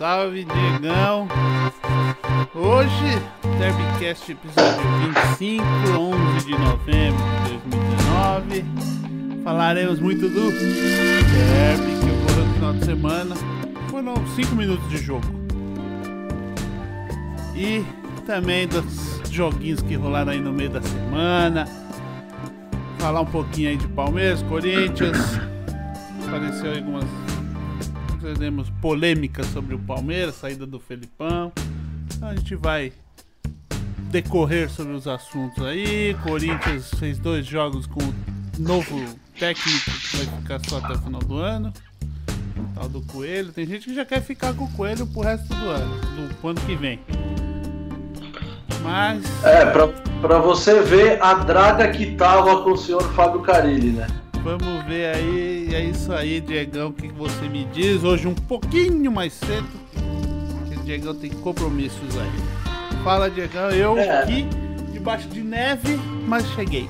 salve, Diegão. Hoje, Derbycast episódio 25, 11 de novembro de 2019. Falaremos muito do Derby que ocorreu no final de semana. Foram 5 minutos de jogo. E também dos joguinhos que rolaram aí no meio da semana. Falar um pouquinho aí de Palmeiras, Corinthians. Apareceu algumas teremos polêmicas sobre o Palmeiras, saída do Felipão. Então a gente vai decorrer sobre os assuntos aí. Corinthians fez dois jogos com o novo técnico que vai ficar só até o final do ano. Tal do Coelho. Tem gente que já quer ficar com o Coelho pro resto do ano, do ano que vem. Mas. É, pra, pra você ver a draga que tava com o senhor Fábio Carilli, né? Vamos ver aí, é isso aí, Diegão, o que você me diz? Hoje um pouquinho mais cedo, porque o Diegão tem compromissos aí. Fala, Diegão, eu é. aqui debaixo de neve, mas cheguei.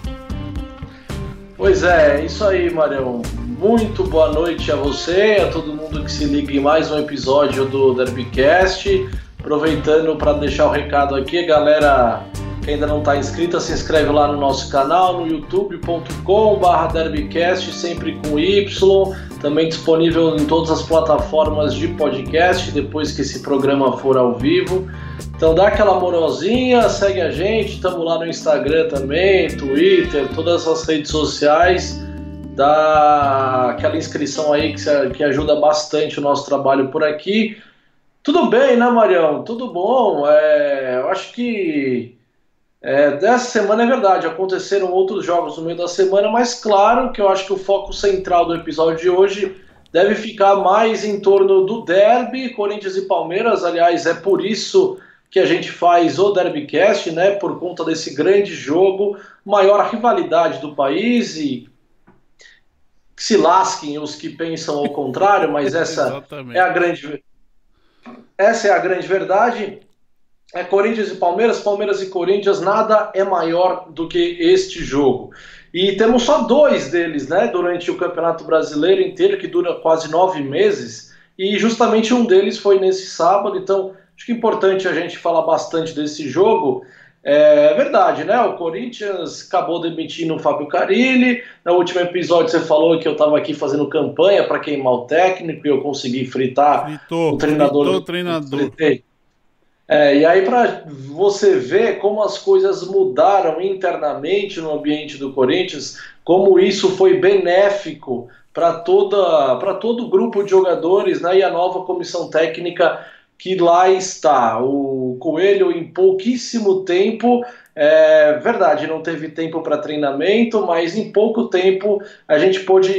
Pois é, isso aí, Marião. Muito boa noite a você, a todo mundo que se liga em mais um episódio do Derbycast. Aproveitando para deixar o recado aqui, galera que ainda não está inscrita, se inscreve lá no nosso canal, no youtube.com.br derbycast, sempre com Y, também disponível em todas as plataformas de podcast, depois que esse programa for ao vivo. Então dá aquela moralzinha, segue a gente, estamos lá no Instagram também, Twitter, todas as redes sociais. Dá aquela inscrição aí que, que ajuda bastante o nosso trabalho por aqui. Tudo bem, né, Marião? Tudo bom. É, eu acho que é, dessa semana é verdade, aconteceram outros jogos no meio da semana, mas claro que eu acho que o foco central do episódio de hoje deve ficar mais em torno do derby, Corinthians e Palmeiras. Aliás, é por isso que a gente faz o Derbycast, né? Por conta desse grande jogo, maior rivalidade do país e que se lasquem os que pensam ao contrário, mas essa é a grande essa é a grande verdade é Corinthians e Palmeiras, Palmeiras e Corinthians, nada é maior do que este jogo. E temos só dois deles, né, durante o Campeonato Brasileiro inteiro, que dura quase nove meses, e justamente um deles foi nesse sábado, então acho que é importante a gente falar bastante desse jogo. É verdade, né? O Corinthians acabou demitindo o Fábio Carilli. No último episódio você falou que eu estava aqui fazendo campanha para queimar o técnico e eu consegui fritar fritou, o treinador. Fritou o treinador. Fritei. É, e aí, para você ver como as coisas mudaram internamente no ambiente do Corinthians, como isso foi benéfico para todo o grupo de jogadores né, e a nova comissão técnica que lá está. O Coelho, em pouquíssimo tempo, é verdade, não teve tempo para treinamento, mas em pouco tempo a gente pôde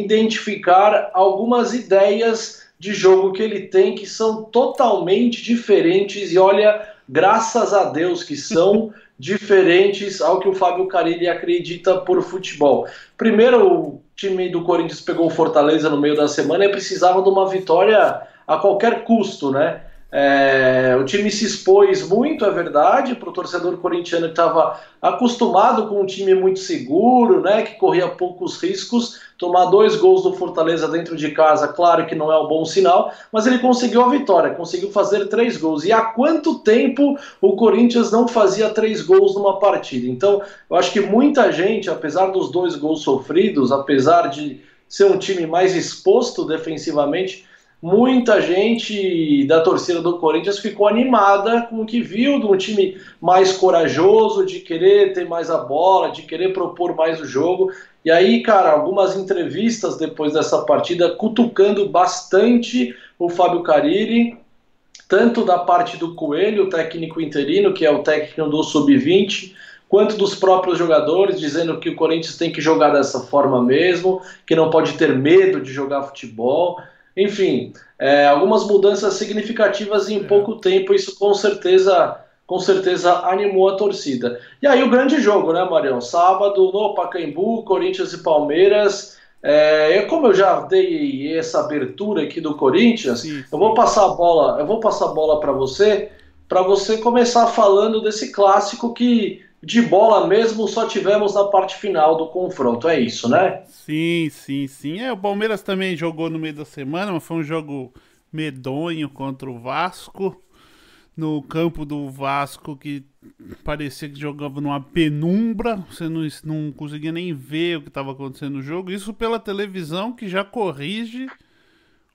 identificar algumas ideias de jogo que ele tem que são totalmente diferentes e olha, graças a Deus que são diferentes ao que o Fábio Carilli acredita por futebol. Primeiro, o time do Corinthians pegou o Fortaleza no meio da semana e precisava de uma vitória a qualquer custo, né? É, o time se expôs muito, é verdade, para o torcedor corintiano que estava acostumado com um time muito seguro, né, que corria poucos riscos, tomar dois gols do Fortaleza dentro de casa, claro que não é um bom sinal, mas ele conseguiu a vitória, conseguiu fazer três gols. E há quanto tempo o Corinthians não fazia três gols numa partida? Então, eu acho que muita gente, apesar dos dois gols sofridos, apesar de ser um time mais exposto defensivamente, muita gente da torcida do Corinthians ficou animada com o que viu de um time mais corajoso, de querer ter mais a bola, de querer propor mais o jogo. E aí, cara, algumas entrevistas depois dessa partida cutucando bastante o Fábio Carilli, tanto da parte do Coelho, o técnico interino, que é o técnico do Sub-20, quanto dos próprios jogadores, dizendo que o Corinthians tem que jogar dessa forma mesmo, que não pode ter medo de jogar futebol. Enfim, é, algumas mudanças significativas em é. pouco tempo, isso com certeza, com certeza animou a torcida. E aí o grande jogo, né, Marião? Sábado no Pacaembu, Corinthians e Palmeiras. É, como eu já dei essa abertura aqui do Corinthians, sim, sim. eu vou passar a bola, eu vou passar a bola para você, para você começar falando desse clássico que de bola mesmo só tivemos na parte final do confronto, é isso, né? Sim, sim, sim. É, o Palmeiras também jogou no meio da semana, mas foi um jogo medonho contra o Vasco. No campo do Vasco, que parecia que jogava numa penumbra, você não, não conseguia nem ver o que estava acontecendo no jogo. Isso pela televisão, que já corrige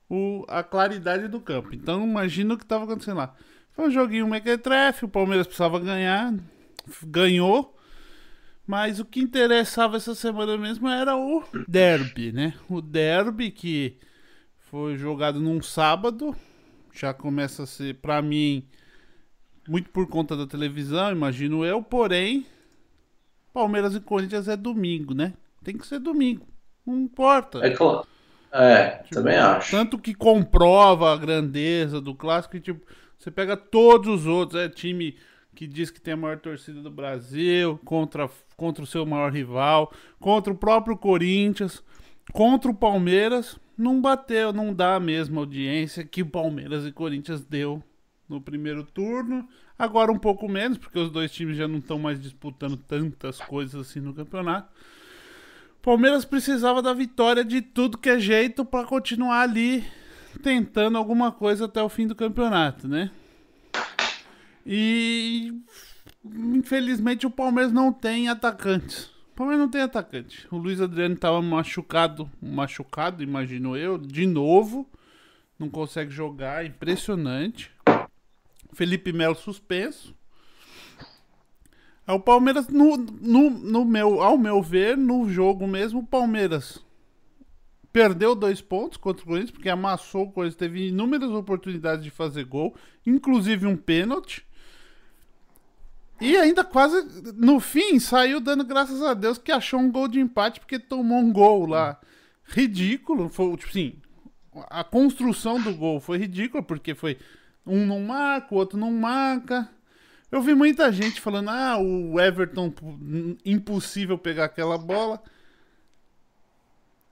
o, a claridade do campo. Então, imagina o que estava acontecendo lá. Foi um joguinho mequetrefe, o Palmeiras precisava ganhar, ganhou. Mas o que interessava essa semana mesmo era o derby, né? O derby que foi jogado num sábado, já começa a ser, para mim, muito por conta da televisão, imagino eu, porém, Palmeiras e Corinthians é domingo, né? Tem que ser domingo, não importa. É claro. É, tipo, também acho. Tanto que comprova a grandeza do clássico, e, tipo, você pega todos os outros, é time que diz que tem a maior torcida do Brasil, contra, contra o seu maior rival, contra o próprio Corinthians, contra o Palmeiras, não bateu, não dá a mesma audiência que Palmeiras e Corinthians deu no primeiro turno. Agora um pouco menos, porque os dois times já não estão mais disputando tantas coisas assim no campeonato. Palmeiras precisava da vitória de tudo que é jeito para continuar ali tentando alguma coisa até o fim do campeonato, né? E infelizmente o Palmeiras não tem atacantes. Palmeiras não tem atacante. O Luiz Adriano estava machucado, machucado, imagino eu, de novo. Não consegue jogar, impressionante. Felipe Melo suspenso. É o Palmeiras, no, no, no meu, ao meu ver, no jogo mesmo, o Palmeiras perdeu dois pontos contra o Corinthians, porque amassou o Corinthians, teve inúmeras oportunidades de fazer gol, inclusive um pênalti. E ainda quase, no fim, saiu dando graças a Deus que achou um gol de empate porque tomou um gol lá. Ridículo. Foi, tipo assim, a construção do gol foi ridícula porque foi um não marca, o outro não marca. Eu vi muita gente falando: ah, o Everton, impossível pegar aquela bola.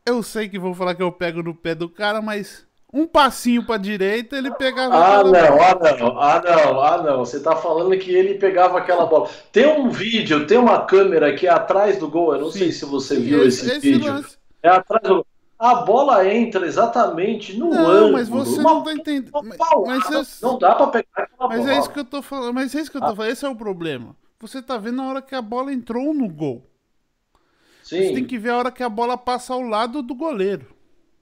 Eu sei que vou falar que eu pego no pé do cara, mas um passinho para direita, ele pegava. Ah, não, bola. ah, não, ah, não, ah, não. Você tá falando que ele pegava aquela bola. Tem um vídeo, tem uma câmera aqui atrás do gol. Eu não Sim. sei se você viu esse, esse vídeo. Lance. É atrás do gol. A bola entra exatamente no não, ângulo. Mas você não tá entendendo. Mas, mas não dá para pegar aquela mas bola. Mas é isso que eu tô falando. Mas é isso que eu tô ah. falando. Esse é o problema. Você tá vendo na hora que a bola entrou no gol. Sim. Você tem que ver a hora que a bola passa ao lado do goleiro.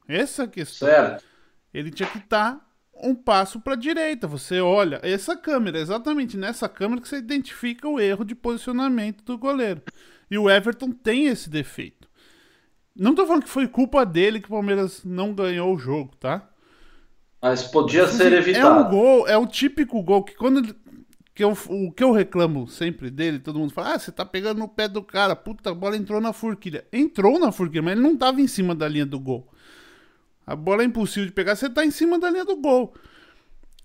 Essa é a questão. Certo ele tinha que estar tá um passo para a direita. Você olha, essa câmera, exatamente nessa câmera que você identifica o erro de posicionamento do goleiro. E o Everton tem esse defeito. Não tô falando que foi culpa dele que o Palmeiras não ganhou o jogo, tá? Mas podia ser evitado. É um gol, é o típico gol que quando que eu, o que eu reclamo sempre dele, todo mundo fala: "Ah, você tá pegando no pé do cara, puta, a bola entrou na forquilha". Entrou na forquilha, mas ele não tava em cima da linha do gol. A bola é impossível de pegar, você tá em cima da linha do gol.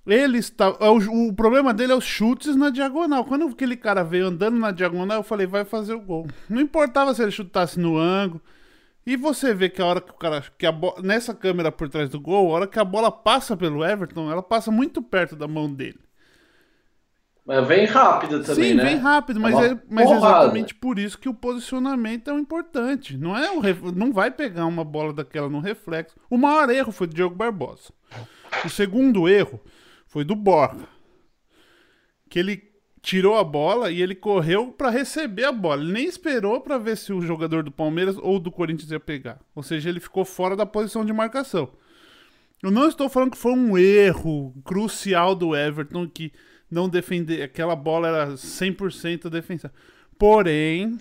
Ele está. É o, o, problema dele é os chutes na diagonal. Quando aquele cara veio andando na diagonal, eu falei, vai fazer o gol. Não importava se ele chutasse no ângulo. E você vê que a hora que o cara. Que a nessa câmera por trás do gol, a hora que a bola passa pelo Everton, ela passa muito perto da mão dele. Mas vem rápido também, Sim, né? vem rápido, mas, é, mas é exatamente por isso que o posicionamento é o importante. Não é o não vai pegar uma bola daquela no reflexo. O maior erro foi do Diogo Barbosa. O segundo erro foi do Borja. Que ele tirou a bola e ele correu para receber a bola. Ele nem esperou para ver se o jogador do Palmeiras ou do Corinthians ia pegar. Ou seja, ele ficou fora da posição de marcação. Eu não estou falando que foi um erro crucial do Everton que não defender. Aquela bola era 100% defensiva. Porém,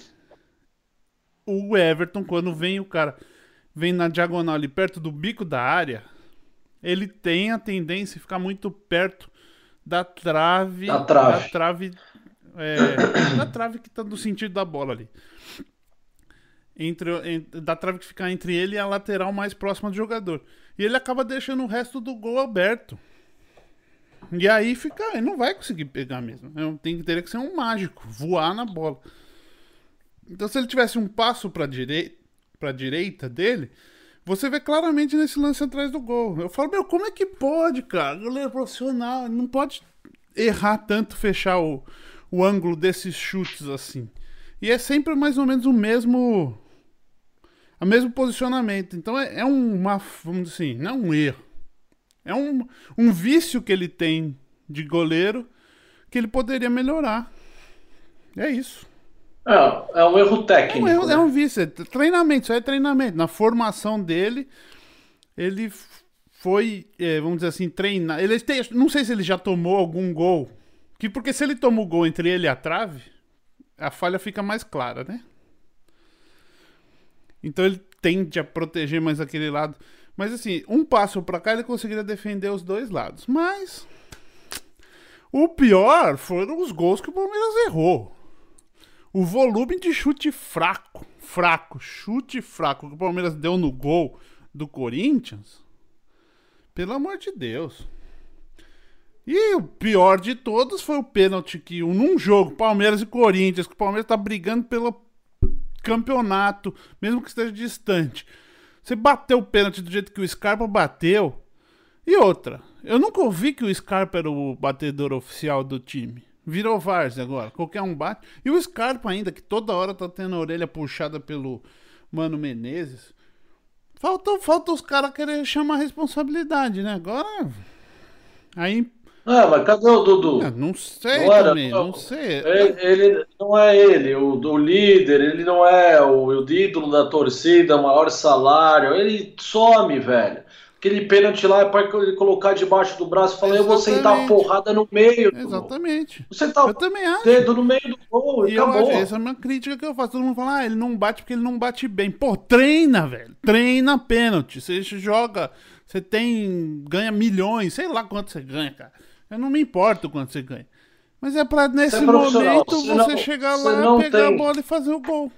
o Everton, quando vem o cara, vem na diagonal ali perto do bico da área, ele tem a tendência a ficar muito perto da trave. Da trave. Da trave, é, da trave que está no sentido da bola ali. Entre, entre, da trave que fica entre ele e a lateral mais próxima do jogador. E ele acaba deixando o resto do gol aberto. E aí fica, ele não vai conseguir pegar mesmo. É tem que ter que ser um mágico, voar na bola. Então se ele tivesse um passo para direita, para direita dele, você vê claramente nesse lance atrás do gol. Eu falo, meu, como é que pode, cara? É profissional, não pode errar tanto, fechar o, o ângulo desses chutes assim. E é sempre mais ou menos o mesmo o mesmo posicionamento. Então é, é uma, vamos dizer assim, não é um erro É um, um vício que ele tem de goleiro que ele poderia melhorar. É isso. É, é um erro técnico. É um, erro, né? é um vício, é treinamento, isso é treinamento. Na formação dele, ele foi, é, vamos dizer assim, treinar. Ele tem, não sei se ele já tomou algum gol. Que, porque se ele toma o gol entre ele e a trave, a falha fica mais clara, né? Então ele tende a proteger mais aquele lado. Mas assim, um passo para cá ele conseguiria defender os dois lados. Mas o pior foram os gols que o Palmeiras errou. O volume de chute fraco, fraco, chute fraco que o Palmeiras deu no gol do Corinthians. Pelo amor de Deus. E o pior de todos foi o pênalti que num jogo Palmeiras e Corinthians, que o Palmeiras tá brigando pelo campeonato, mesmo que esteja distante. Você bateu o pênalti do jeito que o Scarpa bateu. E outra, eu nunca ouvi que o Scarpa era o batedor oficial do time. Virou Várzea agora, qualquer um bate. E o Scarpa ainda, que toda hora tá tendo a orelha puxada pelo Mano Menezes. Falta, falta os caras querer chamar a responsabilidade, né? Agora. Aí. Ah, mas cadê o Dudu? É, não sei Não era, também, não. não sei. Ele, ele- não é ele, o, o líder, ele não é o, o ídolo da torcida, o maior salário. Ele some, velho. Aquele pênalti lá é para ele colocar debaixo do braço e falar: Eu vou sentar a Exatamente. porrada no meio. Exatamente. Você tá Eu também acho. dedo no meio do gol e eu acabou. acho, essa é uma crítica que eu faço. Todo mundo fala, ah, ele não bate porque ele não bate bem. Pô, treina, velho. Treina pênalti. Você joga, você tem. ganha milhões, sei lá quanto você ganha, cara. Eu não me importo quanto você ganha. Mas é pra nesse é momento você não- chegar lá, pegar tem- a bola e fazer o gol.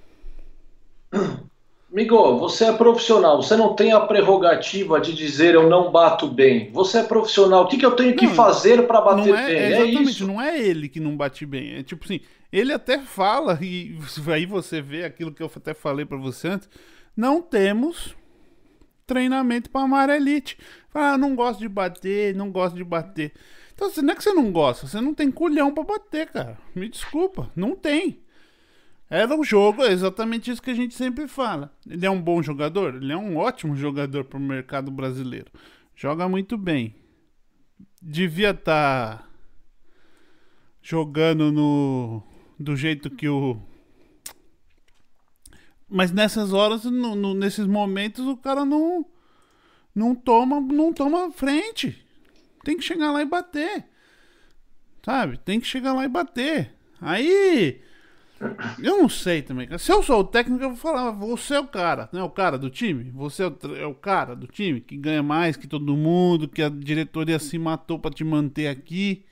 Migo, você é profissional, você não tem a prerrogativa de dizer eu não bato bem. Você é profissional, o que, que eu tenho que Não, fazer para bater é, bem? é É exatamente, isso. não é ele que não bate bem. É tipo assim, ele até fala, e aí você vê aquilo que eu até falei pra você antes, não temos treinamento pra amarelite. Ah, não gosto de bater, não gosto de bater. Então, assim, não é que você não gosta, você não tem culhão pra bater, cara. Me desculpa, não tem. Era um jogo, é exatamente isso que a gente sempre fala. Ele é um bom jogador? Ele é um ótimo jogador pro mercado brasileiro. Joga muito bem. Devia estar jogando no do jeito que o mas nessas horas, no- no- nesses momentos, o cara não não toma, não toma frente. Tem que chegar lá e bater. Sabe? Tem que chegar lá e bater. Aí eu não sei também. Se eu sou o técnico, eu vou falar, você é o cara, né? O cara do time. Você é o, é o cara do time que ganha mais que todo mundo, que a diretoria se matou pra te manter aqui.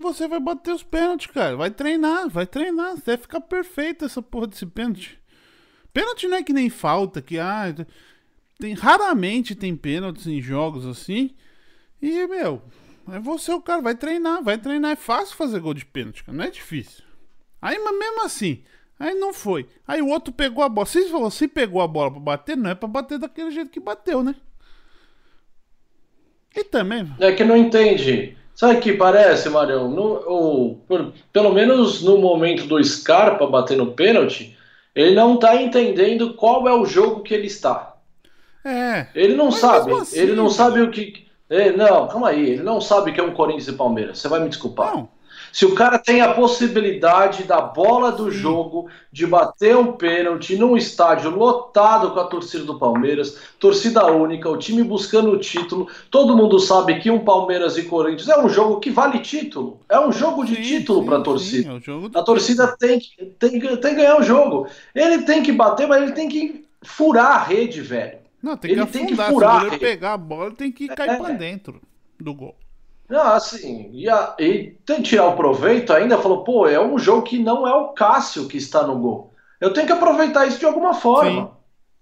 Você vai bater os pênaltis, cara. Vai treinar, vai treinar. Deve ficar perfeito essa porra desse pênalti. Pênalti não é que nem falta, que ah, tem raramente tem pênaltis em jogos assim. E, meu, é você o cara, vai treinar, vai treinar. É fácil fazer gol de pênalti, cara, não é difícil. Aí, mas mesmo assim, aí não foi. Aí o outro pegou a bola. Se você pegou a bola pra bater, não é pra bater daquele jeito que bateu, né? E também, É que não entende. Sabe o que parece, Marião? No, o- por- pelo menos no momento do Scarpa batendo pênalti, ele não tá entendendo qual é o jogo que ele está. é. Ele não sabe. assim, ele não sabe o que. É, não, calma aí. Ele não sabe que é um Corinthians e Palmeiras. Você vai me desculpar. Não, Se o cara tem a possibilidade da bola do jogo de bater um pênalti num estádio lotado com a torcida do Palmeiras, torcida única, o time buscando o título, todo mundo sabe que um Palmeiras e Corinthians é um jogo que vale título. É um jogo de sim, título sim, para a sim, torcida. é do A torcida tem tem, tem que ganhar o jogo. Ele tem que bater, mas ele tem que furar a rede, velho. Não, tem Ele que tem que afundar. furar, Se o goleiro ele. pegar a bola, tem que cair É. pra dentro do gol. Não, assim, e, a- e que tirar o proveito ainda, falou, pô, é um jogo que não é o Cássio que está no gol. Eu tenho que aproveitar isso de alguma forma. Sim.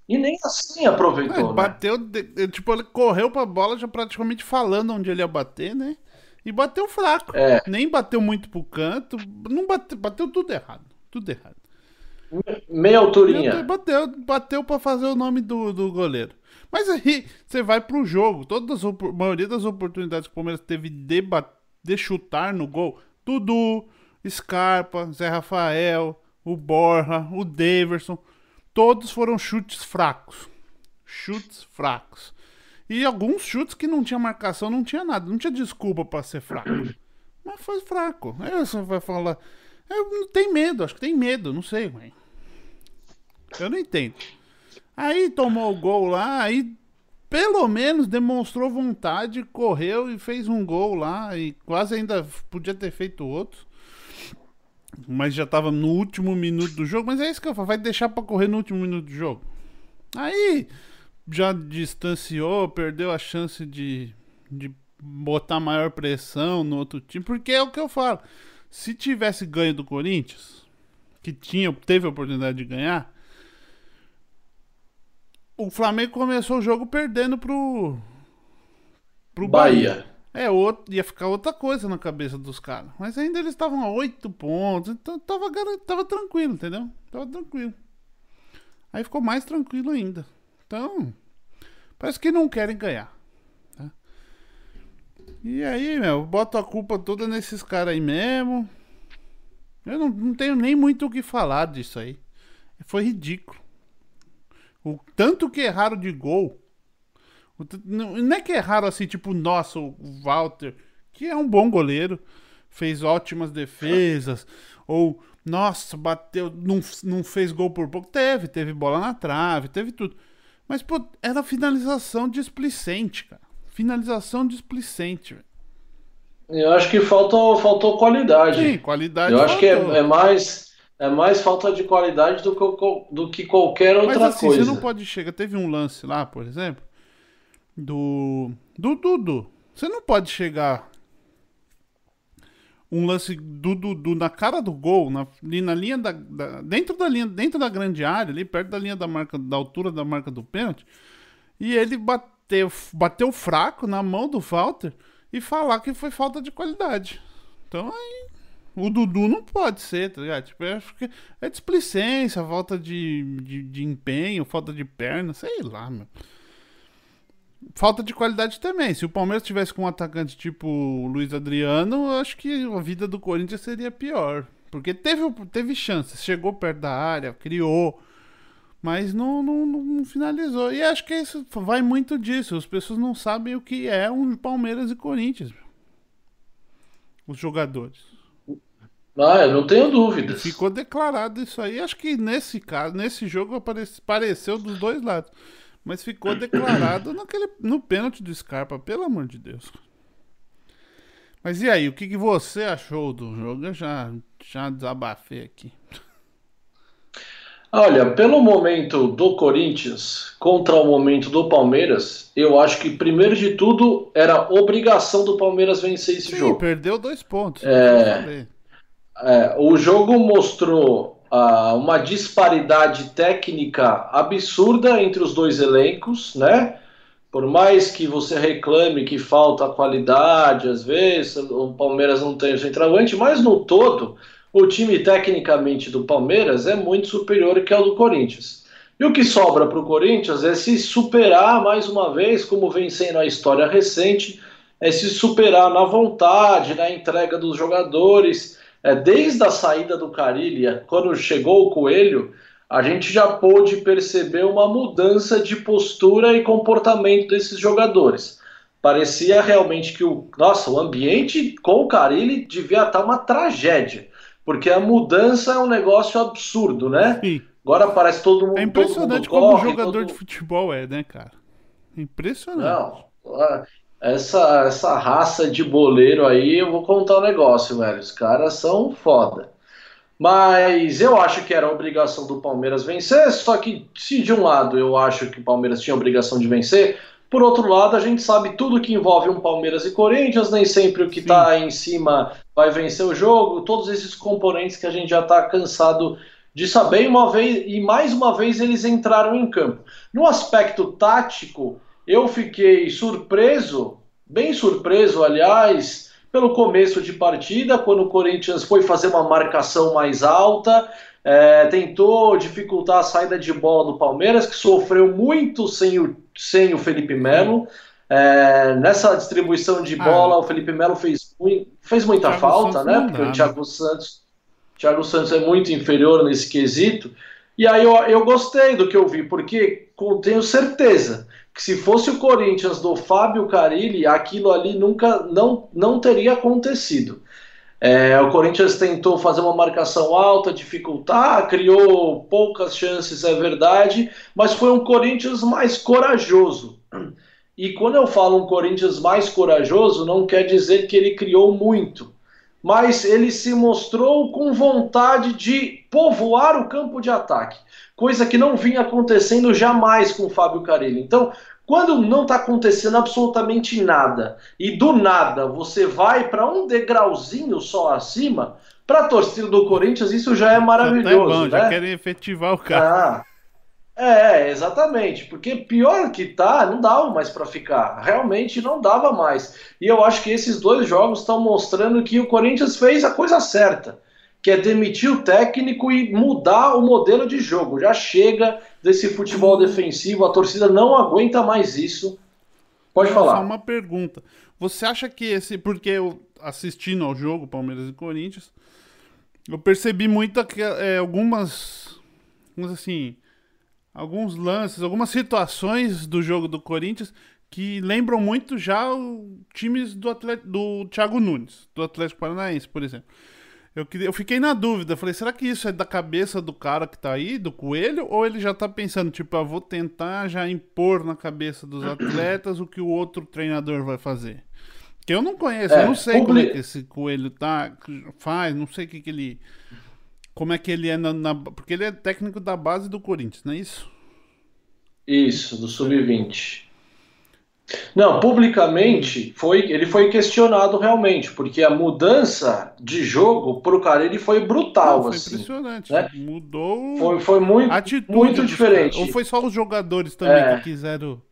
E nem assim É, aproveitou, ele né? bateu, de- ele, tipo, ele correu pra bola já praticamente falando onde ele ia bater, né? E bateu fraco. É. Nem bateu muito pro canto. Não bateu, bateu tudo errado. Tudo errado. Meia alturinha. Bateu, bateu pra fazer o nome do, do goleiro. Mas aí você vai pro jogo. Opor- a maioria das oportunidades que o Palmeiras teve de, de chutar no gol, Dudu, Scarpa, Zé Rafael, o Borja, o Daverson, todos foram chutes fracos. Chutes fracos. E alguns chutes que não tinha marcação, não tinha nada, não tinha desculpa para ser fraco. Mas foi fraco. Aí você vai falar. Eu não tenho medo, acho que tem medo, não sei, mãe. Eu não entendo. Aí tomou o gol lá, aí pelo menos demonstrou vontade, correu e fez um gol lá e quase ainda podia ter feito outro. Mas já tava no último minuto do jogo, mas é isso que eu falo, vai deixar para correr no último minuto do jogo. Aí já distanciou, perdeu a chance de, de botar maior pressão no outro time, porque é o que eu falo. Se tivesse ganho do Corinthians, que tinha, teve a oportunidade de ganhar, o Flamengo começou o jogo perdendo pro. pro Bahia. Bahia. É, outro, ia ficar outra coisa na cabeça dos caras. Mas ainda eles estavam a oito pontos. Então tava, tava tranquilo, entendeu? Tava tranquilo. Aí ficou mais tranquilo ainda. Então, parece que não querem ganhar. Tá? E aí, meu, boto a culpa toda nesses caras aí mesmo. Eu não, não tenho nem muito o que falar disso aí. Foi ridículo. O tanto que erraram de gol. Não é que erraram assim, tipo, nossa, o Walter, que é um bom goleiro, fez ótimas defesas. Ou, nossa, bateu, não, não fez gol por pouco. Teve, teve bola na trave, teve tudo. Mas, pô, era finalização displicente, cara. Finalização displicente, velho. Eu acho que faltou, faltou qualidade. Sim, qualidade. Eu faltou. acho que é, é mais é mais falta de qualidade do que, do que qualquer outra Mas, assim, coisa. Você não pode chegar. Teve um lance lá, por exemplo, do. Do Dudu. Você não pode chegar. Um lance do Dudu na cara do gol, na, na linha da, da, Dentro da linha, dentro da grande área, ali perto da linha da marca, da altura da marca do pênalti. E ele bateu, bateu fraco na mão do Walter e falar que foi falta de qualidade. Então aí o Dudu não pode ser, tá ligado? Tipo, acho que é displicência, falta de, de, de, empenho, falta de perna, sei lá, meu. Falta de qualidade também. Se o Palmeiras tivesse com um atacante tipo o Luiz Adriano, acho que a vida do Corinthians seria pior. Porque teve, teve chances, chegou perto da área, criou, mas não, não, não finalizou. E acho que isso vai muito disso. As pessoas não sabem o que é um Palmeiras e Corinthians. Os jogadores. Ah, eu não tenho dúvidas. Ficou declarado isso aí. Acho que nesse caso, nesse jogo apareceu dos dois lados. Mas ficou declarado naquele, no pênalti do Scarpa, pelo amor de Deus. Mas e aí, o que, que você achou do jogo? Eu já, já desabafei aqui. Olha, pelo momento do Corinthians contra o momento do Palmeiras, eu acho que primeiro de tudo era obrigação do Palmeiras vencer esse Sim, jogo. perdeu dois pontos. É, é, o jogo mostrou uh, uma disparidade técnica absurda entre os dois elencos, né? Por mais que você reclame que falta qualidade, às vezes o Palmeiras não tem o centroavante, mas no todo, o time tecnicamente do Palmeiras é muito superior que ao do Corinthians. E o que sobra para o Corinthians é se superar mais uma vez, como vem sendo a história recente, é se superar na vontade, na entrega dos jogadores é, desde a saída do Carilha, quando chegou o Coelho, a gente já pôde perceber uma mudança de postura e comportamento desses jogadores. Parecia realmente que o nossa, o ambiente com o Carilli devia estar uma tragédia, porque a mudança é um negócio absurdo, né? Sim. Agora parece todo mundo. É impressionante como corre, jogador todo... de futebol é, né, cara? Impressionante. Não, essa, essa raça de boleiro aí, eu vou contar um negócio, velho. Os caras são foda. Mas eu acho que era obrigação do Palmeiras vencer. Só que, se de um lado eu acho que o Palmeiras tinha obrigação de vencer, por outro lado, a gente sabe tudo que envolve um Palmeiras e Corinthians, nem sempre o que está em cima vai vencer o jogo, todos esses componentes que a gente já está cansado de saber, uma vez, e mais uma vez eles entraram em campo. No aspecto tático, eu fiquei surpreso, bem surpreso, aliás, pelo começo de partida, quando o Corinthians foi fazer uma marcação mais alta, é, tentou dificultar a saída de bola do Palmeiras, que sofreu muito sem o, sem o Felipe Melo. É, nessa distribuição de ah, bola, ah, o Felipe Melo fez, fez muita Thiago falta, Santos né? Porque o Thiago Santos, Thiago Santos é muito inferior nesse quesito. E aí eu, eu gostei do que eu vi, porque tenho certeza que se fosse o Corinthians do Fábio Carilli, aquilo ali nunca não, não teria acontecido. É, o Corinthians tentou fazer uma marcação alta, dificultar, criou poucas chances, é verdade, mas foi um Corinthians mais corajoso. E quando eu falo um Corinthians mais corajoso, não quer dizer que ele criou muito, mas ele se mostrou com vontade de povoar o campo de ataque, coisa que não vinha acontecendo jamais com o Fábio Carilli. Então, quando não está acontecendo absolutamente nada e do nada você vai para um degrauzinho só acima, para a torcida do Corinthians isso já é maravilhoso. Já, tá bom, né? já querem efetivar o cara. Ah, é, exatamente, porque pior que tá, não dava mais para ficar, realmente não dava mais. E eu acho que esses dois jogos estão mostrando que o Corinthians fez a coisa certa que é demitir o técnico e mudar o modelo de jogo. Já chega desse futebol defensivo, a torcida não aguenta mais isso. Pode falar. Só uma pergunta. Você acha que esse. Porque eu assistindo ao jogo, Palmeiras e Corinthians, eu percebi muito que, é, algumas. assim. Alguns lances, algumas situações do jogo do Corinthians que lembram muito já os times do, Atlético, do Thiago Nunes, do Atlético Paranaense, por exemplo. Eu, eu fiquei na dúvida, falei, será que isso é da cabeça do cara que tá aí, do coelho, ou ele já tá pensando, tipo, eu vou tentar já impor na cabeça dos atletas o que o outro treinador vai fazer? Que eu não conheço, é, eu não sei como é que esse coelho tá, faz, não sei o que, que ele. Como é que ele é na, na, Porque ele é técnico da base do Corinthians, não é isso? Isso, do Sub-20. Não, publicamente foi, ele foi questionado realmente, porque a mudança de jogo pro cara ele foi brutal, Não, foi assim. Impressionante. Né? Mudou. Foi, foi muito, muito diferente. Ou foi só os jogadores também é. que quiseram.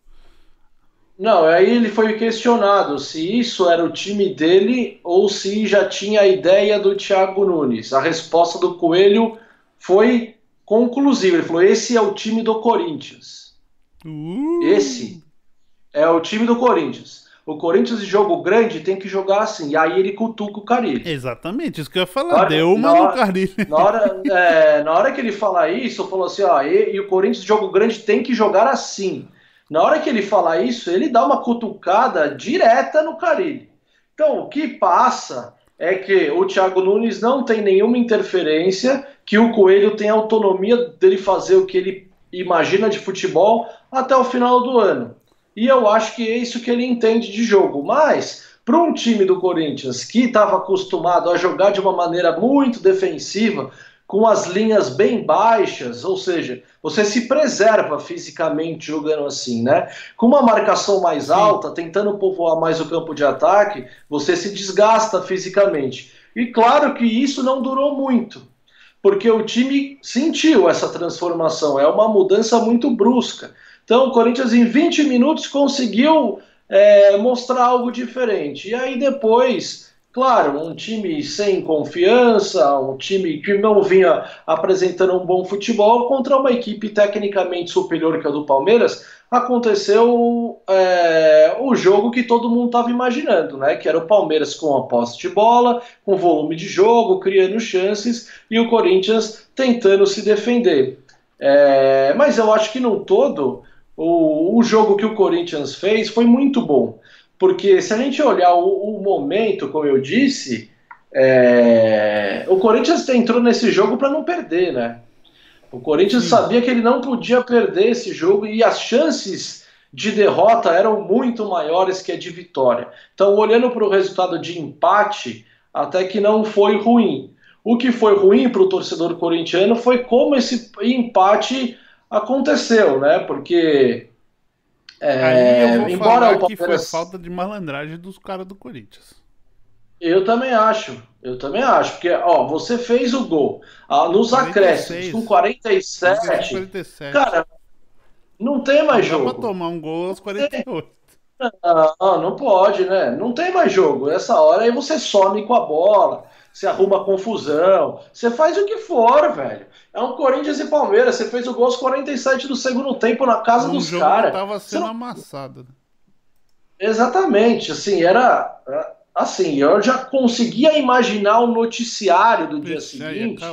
Não, aí ele foi questionado se isso era o time dele ou se já tinha a ideia do Thiago Nunes. A resposta do Coelho foi conclusiva. Ele falou: esse é o time do Corinthians. Uh. Esse é o time do Corinthians. O Corinthians de jogo grande tem que jogar assim. E aí ele cutuca o Carilli. Exatamente, isso que eu ia falar. Hora, Deu uma no Carilli. Na hora, é, na hora que ele fala isso, falou assim: ó, e, e, o Corinthians de jogo grande tem que jogar assim. Na hora que ele fala isso, ele dá uma cutucada direta no Carilli. Então, o que passa é que o Thiago Nunes não tem nenhuma interferência, que o Coelho tem autonomia dele fazer o que ele imagina de futebol até o final do ano e eu acho que é isso que ele entende de jogo. Mas, para um time do Corinthians que estava acostumado a jogar de uma maneira muito defensiva, com as linhas bem baixas, ou seja, você se preserva fisicamente jogando assim, né? Com uma marcação mais alta, tentando povoar mais o campo de ataque, você se desgasta fisicamente. E claro que isso não durou muito, porque o time sentiu essa transformação, é uma mudança muito brusca. Então o Corinthians em 20 minutos conseguiu é, mostrar algo diferente. E aí depois, claro, um time sem confiança, um time que não vinha apresentando um bom futebol contra uma equipe tecnicamente superior que a do Palmeiras, aconteceu é, o jogo que todo mundo estava imaginando, né? Que era o Palmeiras com a posse de bola, com volume de jogo, criando chances, e o Corinthians tentando se defender. É, mas eu acho que no todo o, o jogo que o Corinthians fez foi muito bom. Porque se a gente olhar o, o momento, como eu disse, é, o Corinthians entrou nesse jogo para não perder, né? O Corinthians Sim. sabia que ele não podia perder esse jogo e as chances de derrota eram muito maiores que a de vitória. Então, olhando para o resultado de empate, até que não foi ruim. O que foi ruim para o torcedor corintiano foi como esse empate aconteceu, né? Porque é, embora o Palmeiras... que foi falta de malandragem dos caras do Corinthians. Eu também acho. Eu também acho, porque ó, você fez o gol ah, nos 46, acréscimos com 47, 47. Cara, não tem mais não jogo. Dá pra tomar um gol aos 48. Não, não pode, né? Não tem mais jogo. Essa hora aí você some com a bola, você arruma confusão, você faz o que for, velho. É um Corinthians e Palmeiras. Você fez o gol aos 47 do segundo tempo na casa um dos caras. Tava sendo não... amassado. Exatamente. Assim, era. Assim, eu já conseguia imaginar o noticiário do dia seguinte.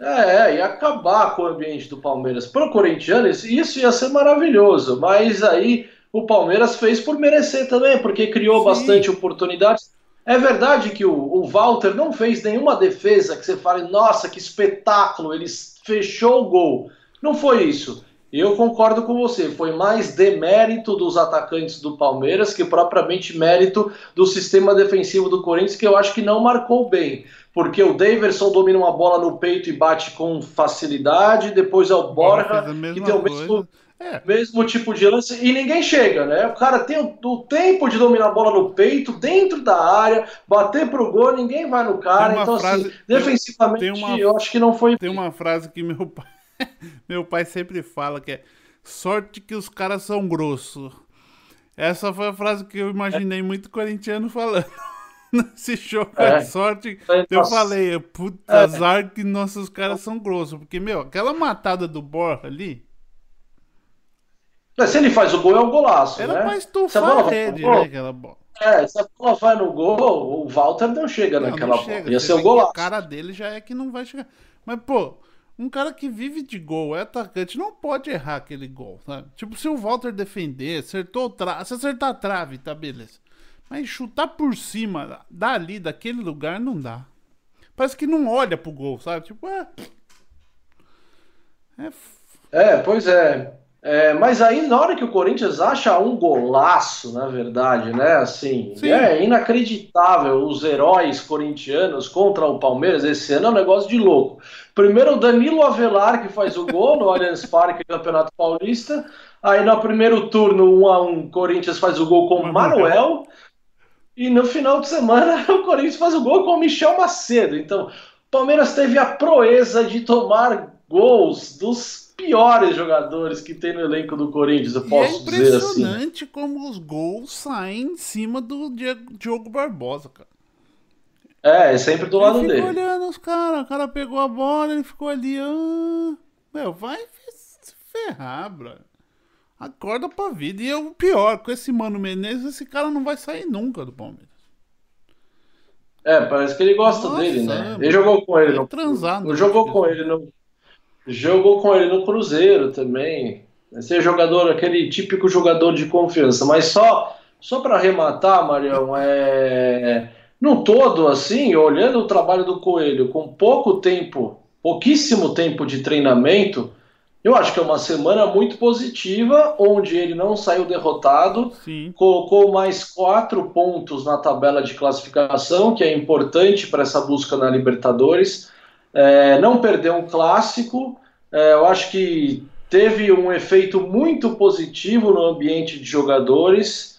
É, ia acabar com o ambiente do Palmeiras. Para o corintiano, isso ia ser maravilhoso, mas aí o Palmeiras fez por merecer também, porque criou Sim. bastante oportunidades. É verdade que o, o Walter não fez nenhuma defesa que você fale, nossa, que espetáculo, ele fechou o gol. Não foi isso. Eu concordo com você, foi mais demérito dos atacantes do Palmeiras que propriamente mérito do sistema defensivo do Corinthians, que eu acho que não marcou bem. Porque o Daverson domina uma bola no peito e bate com facilidade, depois é o Borja, que tem o mesmo, é. mesmo tipo de lance, e ninguém chega, né? O cara tem o, o, tempo de dominar a bola no peito, dentro da área, bater pro gol, ninguém vai no cara. Então, assim, frase, assim, defensivamente, uma, eu acho que não foi. Tem uma frase que meu pai Meu pai sempre fala que é sorte que os caras são grossos. Essa foi a frase que eu imaginei muito corintiano falando. Nesse jogo é. é sorte. Eu falei, puta é. azar que nossos caras são grossos. Porque, meu, aquela matada do Borja ali. Se ele faz o gol, é um golaço. Era né? pra estufar a rede, né? Aquela bola. É, se a bola vai no gol, o Walter não chega não, naquela não chega. bola. Ia ser o golaço. A cara dele já é que não vai chegar. Mas, pô, um cara que vive de gol, é atacante, não pode errar aquele gol, sabe? Tipo, se o Walter defender, acertou tra... se acertar a trave, tá beleza. Mas chutar por cima, dali, daquele lugar, não dá. Parece que não olha pro gol, sabe? Tipo, é. É, é pois é. É, mas aí, na hora que o Corinthians acha um golaço, na verdade, né? Assim, Sim. é inacreditável os heróis corintianos contra o Palmeiras esse ano é um negócio de louco. Primeiro o Danilo Avelar, que faz o gol no Allianz Parque, Campeonato Paulista. Aí no primeiro turno, 1 um a 1 um, Corinthians faz o gol com o Manuel. E no final de semana, o Corinthians faz o gol com o Michel Macedo. Então, Palmeiras teve a proeza de tomar gols dos piores jogadores que tem no elenco do Corinthians, eu posso dizer assim. É impressionante como os gols saem em cima do Diogo Barbosa, cara. É, é sempre do lado ele dele. Ficou olhando os caras, o cara pegou a bola, ele ficou ali, ah, meu, vai se ferrar, bro. Acorda pra vida. E é o pior, com esse Mano Menezes, esse cara não vai sair nunca do Palmeiras. É, parece que ele gosta Nossa, dele, né? Ele jogou com ele. É no, transado. Jogou com ele no, Jogou com ele no Cruzeiro também. Esse jogador, aquele típico jogador de confiança. Mas só, só para arrematar, Marião, é... no todo, assim, olhando o trabalho do Coelho, com pouco tempo, pouquíssimo tempo de treinamento, eu acho que é uma semana muito positiva, onde ele não saiu derrotado, Sim. colocou mais quatro pontos na tabela de classificação, que é importante para essa busca na Libertadores é, não perdeu um clássico. É, eu acho que teve um efeito muito positivo no ambiente de jogadores.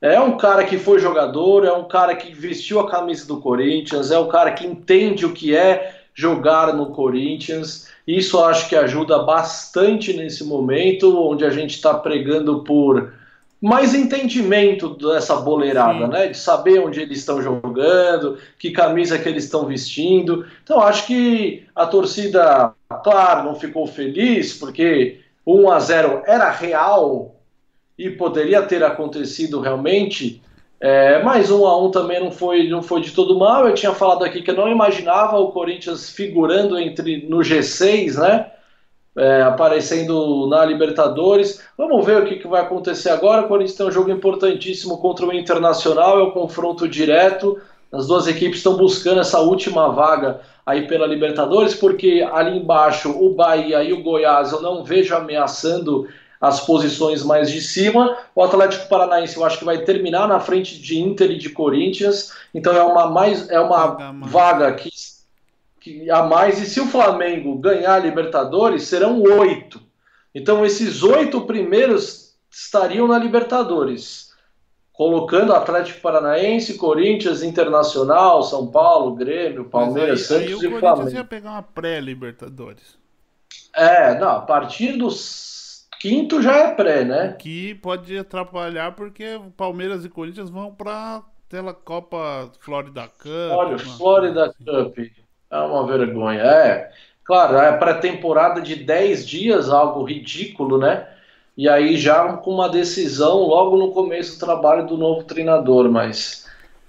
É um cara que foi jogador, é um cara que vestiu a camisa do Corinthians, é um cara que entende o que é jogar no Corinthians. Isso acho que ajuda bastante nesse momento, onde a gente está pregando por mais entendimento dessa boleirada, Sim. né? De saber onde eles estão jogando, que camisa que eles estão vestindo. Então acho que a torcida, claro, não ficou feliz porque 1 a 0 era real e poderia ter acontecido realmente. É, mas 1 a 1 também não foi, não foi de todo mal. Eu tinha falado aqui que eu não imaginava o Corinthians figurando entre no G6, né? É, aparecendo na Libertadores. Vamos ver o que, que vai acontecer agora. O Corinthians tem um jogo importantíssimo contra o Internacional, é o um confronto direto. As duas equipes estão buscando essa última vaga aí pela Libertadores, porque ali embaixo o Bahia e o Goiás eu não vejo ameaçando as posições mais de cima. O Atlético Paranaense eu acho que vai terminar na frente de Inter e de Corinthians. Então é uma mais é uma vaga que a mais, e se o Flamengo ganhar a Libertadores, serão oito. Então, esses oito primeiros estariam na Libertadores, colocando Atlético Paranaense, Corinthians, Internacional, São Paulo, Grêmio, Palmeiras, aí, Santos aí e Flamengo. ia pegar uma pré-Libertadores. É, não, a partir dos quinto já é pré, né? Que pode atrapalhar porque Palmeiras e Corinthians vão para aquela Copa Florida Cup. Olha, Florida assim. É uma vergonha. É, claro, é pré-temporada de 10 dias, algo ridículo, né? E aí já com uma decisão logo no começo do trabalho do novo treinador, mas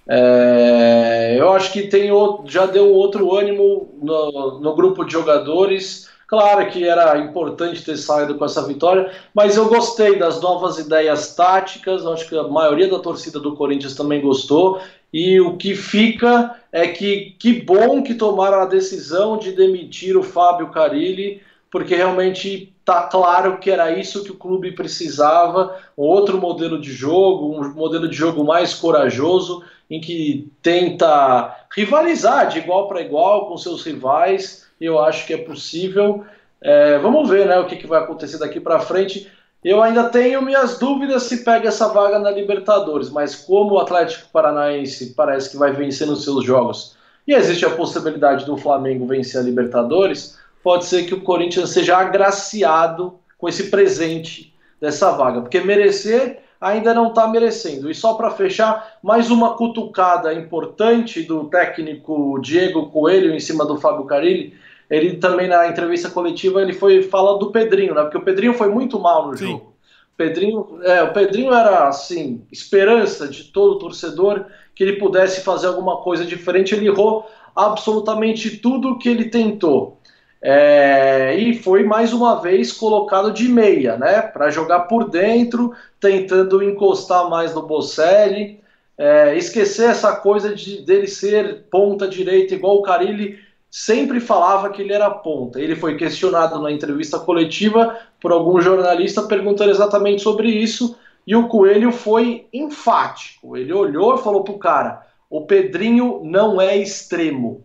É, eu acho que tem já deu outro ânimo no, no grupo de jogadores. Claro que era importante ter saído com essa vitória, mas eu gostei das novas ideias táticas. Acho que a maioria da torcida do Corinthians também gostou. E o que fica é que que bom que tomaram a decisão de demitir o Fábio Carilli, porque realmente está claro que era isso que o clube precisava, um outro modelo de jogo, um modelo de jogo mais corajoso, em que tenta rivalizar de igual para igual com seus rivais. Eu acho que é possível. É, vamos ver né, o que, que vai acontecer daqui para frente. Eu ainda tenho minhas dúvidas se pega essa vaga na Libertadores, mas como o Atlético Paranaense parece que vai vencer nos seus jogos e existe a possibilidade do Flamengo vencer a Libertadores, pode ser que o Corinthians seja agraciado com esse presente dessa vaga, porque merecer ainda não está merecendo. E só para fechar, mais uma cutucada importante do técnico Diego Coelho em cima do Fábio Carilli. Ele também na entrevista coletiva ele foi fala do Pedrinho, né? Porque o Pedrinho foi muito mal no Sim. jogo. O Pedrinho, é, o Pedrinho era assim esperança de todo torcedor que ele pudesse fazer alguma coisa diferente. Ele errou absolutamente tudo que ele tentou. É, e foi mais uma vez colocado de meia, né? Para jogar por dentro, tentando encostar mais no Bocelli. É, esquecer essa coisa de dele ser ponta direita, igual o Carilli sempre falava que ele era ponta. Ele foi questionado na entrevista coletiva por algum jornalista perguntando exatamente sobre isso. E o Coelho foi enfático. Ele olhou e falou pro cara: o Pedrinho não é extremo.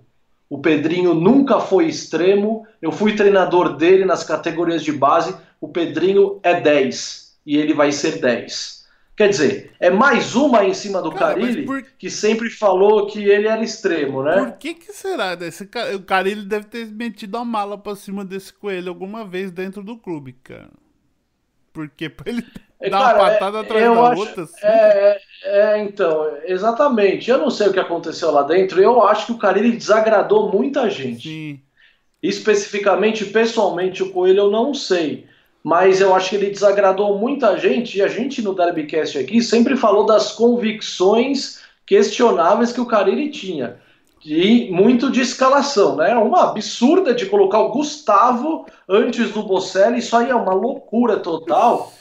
O Pedrinho nunca foi extremo. Eu fui treinador dele nas categorias de base. O Pedrinho é 10 e ele vai ser 10. Quer dizer, é mais uma em cima do cara, Carilli por... que sempre falou que ele era extremo, né? Por que que será? Esse, o Carilli deve ter metido a mala pra cima desse coelho alguma vez dentro do clube, cara. Porque pra ele é, dar cara, uma patada é, atrás da acho, outra. Assim. É, é, então, exatamente. Eu não sei o que aconteceu lá dentro. Eu acho que o Carilli desagradou muita gente. Sim. Especificamente, pessoalmente, o Coelho eu não sei. Mas eu acho que ele desagradou muita gente. E a gente no Derbycast aqui sempre falou das convicções questionáveis que o Carilli tinha. E muito de escalação, né? Uma absurda de colocar o Gustavo antes do Bocelli. Isso aí é uma loucura total.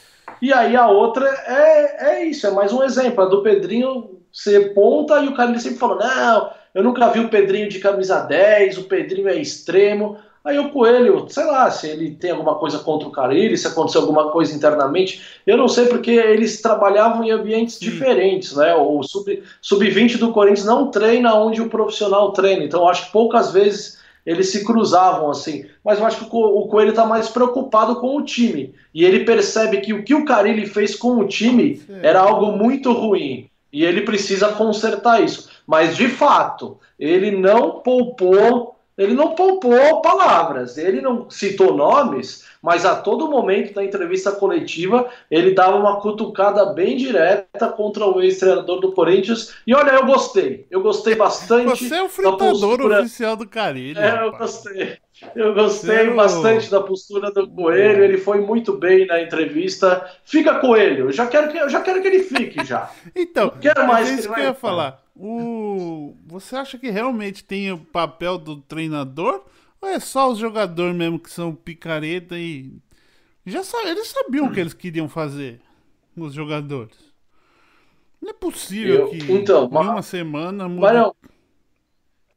E aí a outra é, é isso, é mais um exemplo. A do Pedrinho ser ponta e o cara sempre falou: não, eu nunca vi o Pedrinho de camisa 10, o Pedrinho é extremo. Aí o Coelho, sei lá, se ele tem alguma coisa contra o Carilli, se aconteceu alguma coisa internamente, eu não sei porque eles trabalhavam em ambientes Sim. diferentes, né? O sub-20 sub do Corinthians não treina onde o profissional treina, então acho que poucas vezes eles se cruzavam assim. Mas eu acho que o Coelho está mais preocupado com o time. E ele percebe que o que o Carilli fez com o time era algo muito ruim. E ele precisa consertar isso. Mas de fato, ele não poupou, ele não poupou palavras. Ele não citou nomes, mas a todo momento da entrevista coletiva ele dava uma cutucada bem direta contra o ex-treinador do Corinthians. E olha, eu gostei. Eu gostei bastante. Você é o fritador postura... oficial do Carilho. É, eu gostei. Eu gostei Seu... bastante da postura do Coelho, ele foi muito bem na entrevista. Fica Coelho, eu já quero que, eu já quero que ele fique já. então, Não quero mais é isso que, que eu ia falar. O... Você acha que realmente tem o papel do treinador? Ou é só os jogadores mesmo que são picareta e. Já sabe, eles sabiam o que eles queriam fazer, os jogadores. Não é possível eu, que então, em uma semana muda...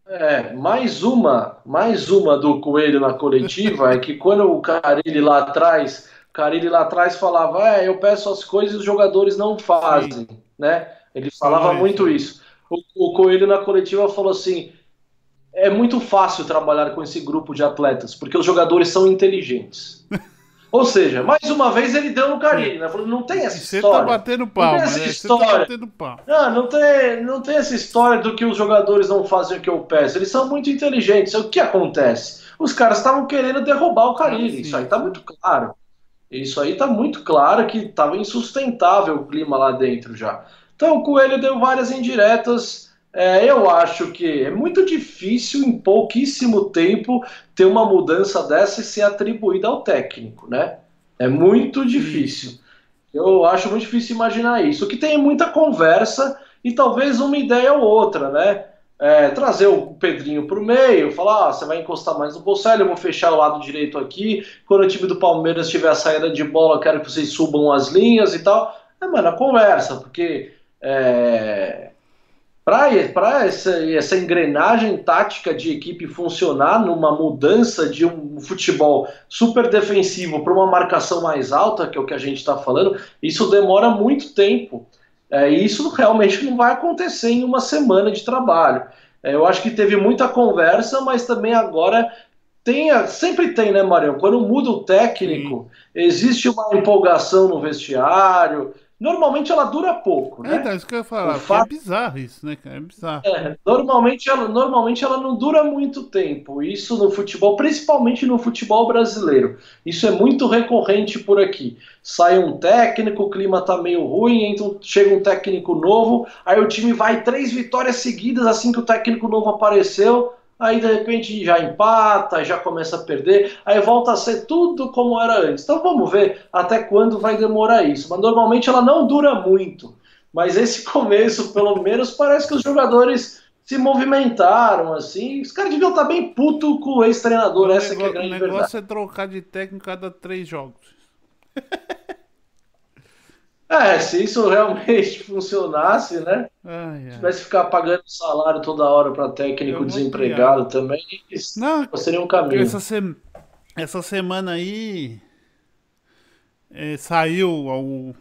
é, mais uma, mais uma do Coelho na coletiva é que quando o Carilli lá atrás, Carilli lá atrás falava, é, eu peço as coisas e os jogadores não fazem, Sim. né? Ele falava muito isso. O, o Coelho na coletiva falou assim, é muito fácil trabalhar com esse grupo de atletas, porque os jogadores são inteligentes. Ou seja, mais uma vez ele deu no carinho, né? Falou, não tem essa Você tá história. Tá batendo pau, não tem essa né? história. Tá batendo pau. Não, não tem, não tem essa história do que os jogadores não fazem o que eu peço. Eles são muito inteligentes. O que acontece? Os caras estavam querendo derrubar o Carilli. Ah, Isso aí tá muito claro. Isso aí tá muito claro que estava insustentável o clima lá dentro já. Então o Coelho deu várias indiretas é, eu acho que é muito difícil em pouquíssimo tempo ter uma mudança dessa e ser atribuída ao técnico, né? É muito difícil. Eu acho muito difícil imaginar isso. O que tem muita conversa e talvez uma ideia ou outra, né? É, trazer o Pedrinho para o meio, falar, ah, você vai encostar mais no Bocelli, eu vou fechar o lado direito aqui, quando o time do Palmeiras tiver a saída de bola, eu quero que vocês subam as linhas e tal. É, mano, a conversa, porque é, para essa, essa engrenagem tática de equipe funcionar numa mudança de um futebol super defensivo para uma marcação mais alta, que é o que a gente está falando, isso demora muito tempo. É, e isso realmente não vai acontecer em uma semana de trabalho. É, eu acho que teve muita conversa, mas também agora tem, sempre tem, né, Marião? Quando muda o técnico, Sim. existe uma empolgação no vestiário, Normalmente ela dura pouco, é, né? É, isso que eu ia falar. Fato... É bizarro isso, né, cara? É bizarro. É, normalmente, ela, normalmente ela não dura muito tempo. Isso no futebol, principalmente no futebol brasileiro. Isso é muito recorrente por aqui. Sai um técnico, o clima tá meio ruim, então chega um técnico novo, aí o time vai três vitórias seguidas assim que o técnico novo apareceu aí de repente já empata, já começa a perder, aí volta a ser tudo como era antes. Então vamos ver até quando vai demorar isso. Mas normalmente ela não dura muito. Mas esse começo, pelo menos, parece que os jogadores se movimentaram assim. Os caras deviam estar bem puto com o ex-treinador, essa negócio, que é a grande verdade. O negócio verdade. é trocar de técnico cada três jogos. É, se isso realmente funcionasse, né? Ai. Tivesse que ficar pagando salário toda hora para técnico desempregado também, não, seria um caminho. Essa, se... essa semana aí é, saiu o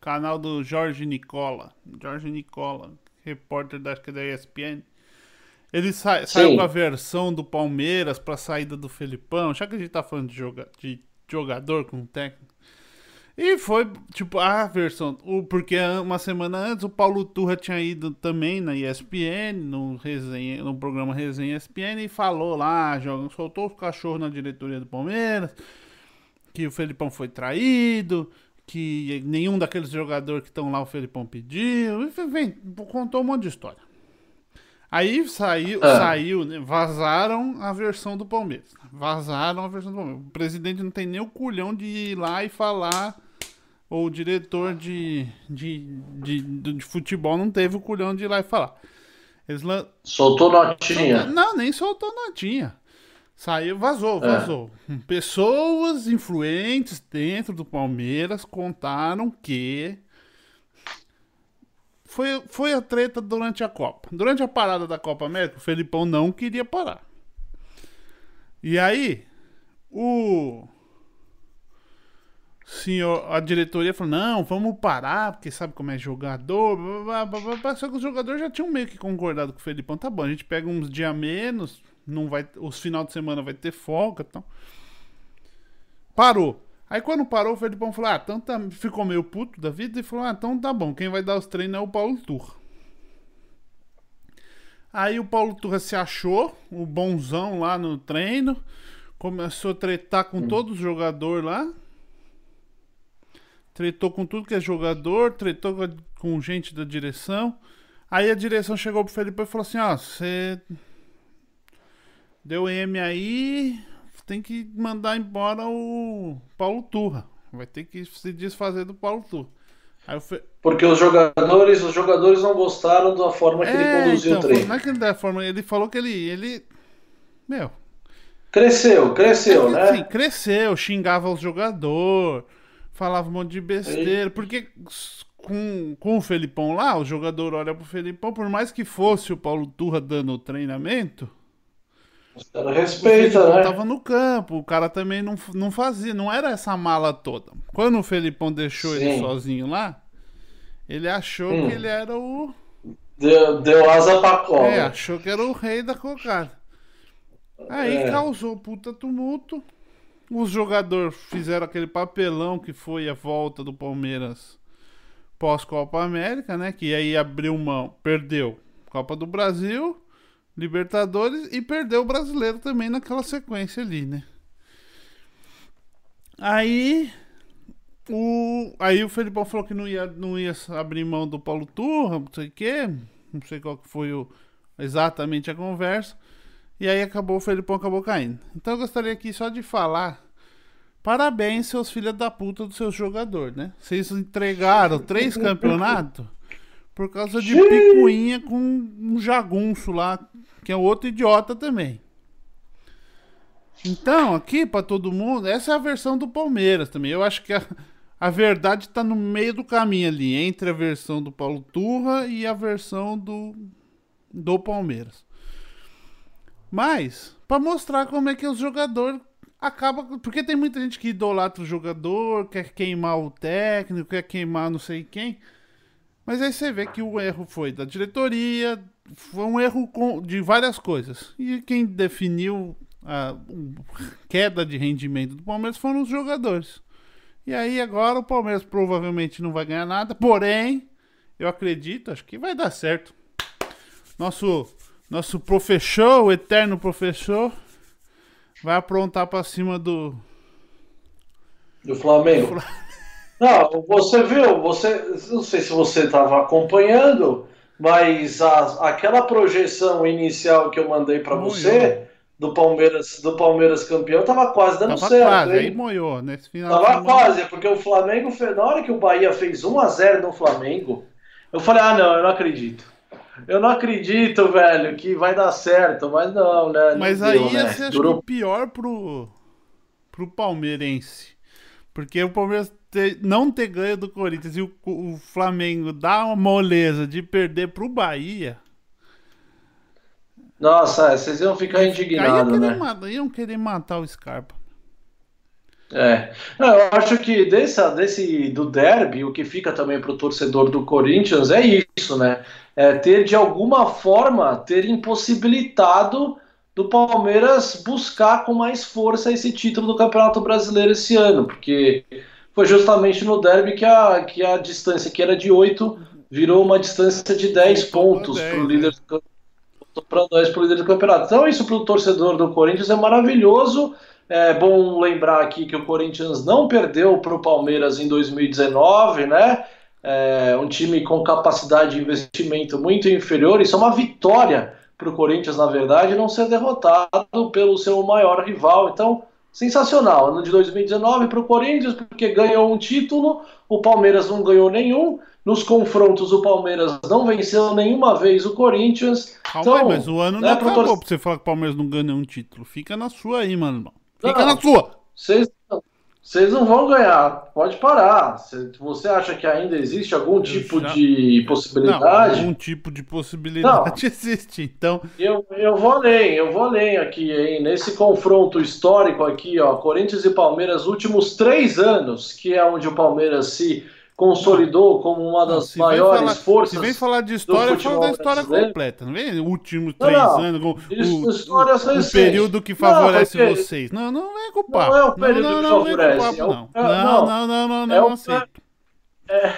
canal do Jorge Nicola. Jorge Nicola, repórter da, acho que é da ESPN. Ele sa... saiu com a versão do Palmeiras para saída do Felipão. Já que a gente tá falando de, joga... de jogador com técnico. E foi, tipo, a versão. O, porque uma semana antes o Paulo Turra tinha ido também na ESPN, no, resenha, no programa Resenha ESPN, e falou lá, joga, soltou os cachorros na diretoria do Palmeiras, que o Felipão foi traído, que nenhum daqueles jogadores que estão lá o Felipão pediu. Enfim, contou um monte de história. Aí saiu, ah. saiu, né, vazaram a versão do Palmeiras. Vazaram a versão do Palmeiras. O presidente não tem nem o culhão de ir lá e falar. Ou o diretor de, de, de, de, de futebol não teve o culhão de ir lá e falar. Eles lan... Soltou notinha? Não, nem soltou notinha. Saiu, vazou, é. vazou. É. Pessoas influentes dentro do Palmeiras contaram que foi, foi a treta durante a Copa. Durante a parada da Copa América, o Felipão não queria parar. E aí, o senhor, a diretoria falou: não, vamos parar, porque sabe como é jogador. Blá, blá, blá, blá. Só que os jogadores já tinham meio que concordado com o Felipão. Tá bom, a gente pega uns dias menos, não vai, os final de semana vai ter folga. Então. Parou. Aí quando parou, o Felipão falou: Ah, então tá, ficou meio puto da vida e falou: Ah, então tá bom, quem vai dar os treinos é o Paulo Turra. Aí o Paulo Turra se achou, o bonzão lá no treino, começou a tretar com hum. todos os jogadores lá. Tretou com tudo que é jogador, tretou com gente da direção. Aí a direção chegou pro Felipe e falou assim: Ó, você deu M aí, tem que mandar embora o Paulo Turra. Vai ter que se desfazer do Paulo Turra. Fe... Porque os jogadores, os jogadores não gostaram da forma que é, ele conduziu então, o treino. Não é que ele da forma, ele falou que ele, ele, meu, cresceu, cresceu, é, né? Sim, cresceu, xingava os jogadores, falava um monte de besteira, porque com, com o Felipão lá, o jogador olha pro Felipão, por mais que fosse o Paulo Turra dando o treinamento, os caras respeitam, né? tava no campo, o cara também não, não fazia, não era essa mala toda. Quando o Felipão deixou Sim. ele sozinho lá, ele achou hum. que ele era o. Deu, deu asa pra cobra. É, achou que era o rei da cocada. Aí é. causou puta tumulto. Os jogadores fizeram aquele papelão que foi a volta do Palmeiras pós-Copa América, né? Que aí abriu mão, perdeu Copa do Brasil Libertadores e perdeu o brasileiro também naquela sequência ali, né? Aí o aí o Felipão falou que não ia não ia abrir mão do Paulo Turra, não sei o quê, não sei qual que foi o, exatamente a conversa. E aí acabou o Felipão acabou caindo. Então eu gostaria aqui só de falar Parabéns, seus filhos da puta do seu jogador, né? Vocês entregaram três campeonatos por causa de picuinha com um jagunço lá, que é outro idiota também. Então, aqui para todo mundo, essa é a versão do Palmeiras também. Eu acho que a, a verdade está no meio do caminho ali, entre a versão do Paulo Turra e a versão do, do Palmeiras. Mas, para mostrar como é que os jogadores acaba. Porque tem muita gente que idolatra o jogador, quer queimar o técnico, quer queimar não sei quem. Mas aí você vê que o erro foi da diretoria, foi um erro de várias coisas. E quem definiu a queda de rendimento do Palmeiras foram os jogadores. E aí agora o Palmeiras provavelmente não vai ganhar nada, porém, eu acredito, acho que vai dar certo. Nosso nosso professor, o eterno professor, vai aprontar para cima do do Flamengo. Não, você viu, você não sei se você estava acompanhando, mas a, aquela projeção inicial que eu mandei para você do Palmeiras, do Palmeiras campeão, tava quase dando tava certo. Quase, aí moiou nesse final. Tava quase, porque o Flamengo, na hora que o Bahia fez 1 a 0 no Flamengo, eu falei: "Ah, não, eu não acredito". Eu não acredito, velho, que vai dar certo, mas não, né? Não mas deu, aí né? você Durou... que pior pro pro palmeirense. Porque o Palmeiras ter, não ter ganho do Corinthians e o, o Flamengo dar uma moleza de perder pro Bahia. Nossa, vocês iam ficar indignados, né? Matar, iam querer matar o Scarpa. É, eu acho que desse, desse do derby, o que fica também para o torcedor do Corinthians é isso, né? É ter de alguma forma ter impossibilitado do Palmeiras buscar com mais força esse título do Campeonato Brasileiro esse ano, porque foi justamente no derby que a, que a distância que era de 8 virou uma distância de 10 pontos para o líder do campeonato para nós, para o líder do campeonato. Então, isso para o torcedor do Corinthians é maravilhoso. É bom lembrar aqui que o Corinthians não perdeu para o Palmeiras em 2019, né? É um time com capacidade de investimento muito inferior. Isso é uma vitória para o Corinthians, na verdade, não ser derrotado pelo seu maior rival. Então, sensacional. Ano de 2019 para o Corinthians, porque ganhou um título, o Palmeiras não ganhou nenhum. Nos confrontos, o Palmeiras não venceu nenhuma vez o Corinthians. Calma então, aí, mas o ano né, não acabou tor... pra você falar que o Palmeiras não ganha nenhum título. Fica na sua aí, mano. Fica não, na sua. Vocês não vão ganhar. Pode parar. Você acha que ainda existe algum eu tipo já... de possibilidade? Não, algum tipo de possibilidade não. existe. Então. Eu, eu vou além, eu vou além aqui, hein? Nesse confronto histórico aqui, ó. Corinthians e Palmeiras, últimos três anos, que é onde o Palmeiras se consolidou como uma das não, maiores falar, forças. Se vem falar de história, fala da história brasileiro. completa. Não vem últimos três não, anos, o, isso, o, o período que favorece não, vocês. Não, não vem culpar. Não é o período não, não, que favorece. Não, não, não, não, não, não, não, não aceito. É,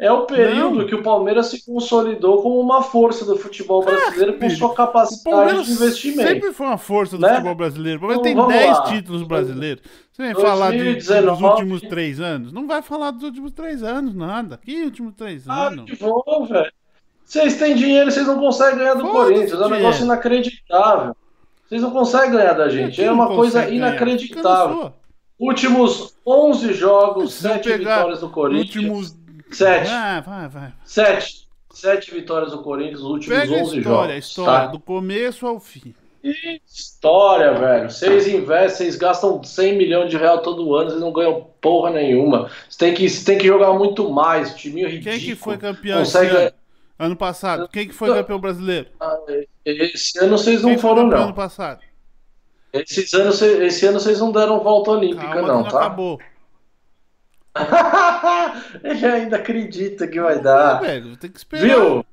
é o período não. que o Palmeiras se consolidou como uma força do futebol brasileiro com sua capacidade de investimento. Sempre foi uma força do né? futebol brasileiro. O Palmeiras então, tem 10 lá. títulos brasileiros. Você vem 2019, falar de, dos últimos três anos? Não vai falar dos últimos três anos, nada. Que últimos três ah, anos? Que bom, velho. Vocês têm dinheiro, vocês não conseguem ganhar do Corinthians. É um negócio inacreditável. Vocês não conseguem ganhar da gente. É uma coisa inacreditável. Últimos 11 jogos, 7 vitórias do Corinthians. Últimos Sete. Ah, vai, vai. Sete. Sete vitórias do Corinthians nos últimos Pega 11 história, jogos. História, tá? do começo ao fim. História, velho. Vocês investem, vocês gastam 100 milhões de real todo ano, vocês não ganham porra nenhuma. Você tem que, você tem que jogar muito mais. Time ridículo. Quem que foi campeão Consegue... ano? ano passado? Quem que foi campeão brasileiro? Ah, esse ano vocês não foram, não. ano passado? Esses anos, esse ano vocês não deram volta olímpica, Calma não, não tá? Acabou. Ele ainda acredita que vai dar. velho, tem que esperar. Viu?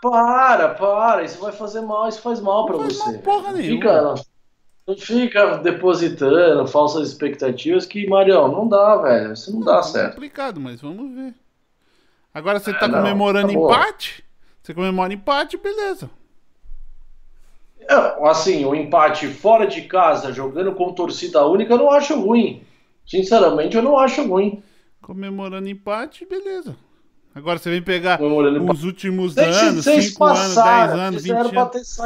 Para, para. Isso vai fazer mal, isso faz mal para você. Mal porra nenhuma. Fica, não fica depositando falsas expectativas que, Marião, não dá, velho. Isso não, não dá é certo. É complicado, mas vamos ver. Agora você tá é, comemorando não, empate? Você comemora empate, beleza. Assim, o empate fora de casa, jogando com torcida única, eu não acho ruim. Sinceramente, eu não acho ruim. Comemorando empate, beleza. Agora você vem pegar os últimos Deixa anos, 5 anos, 10 anos, 20 anos.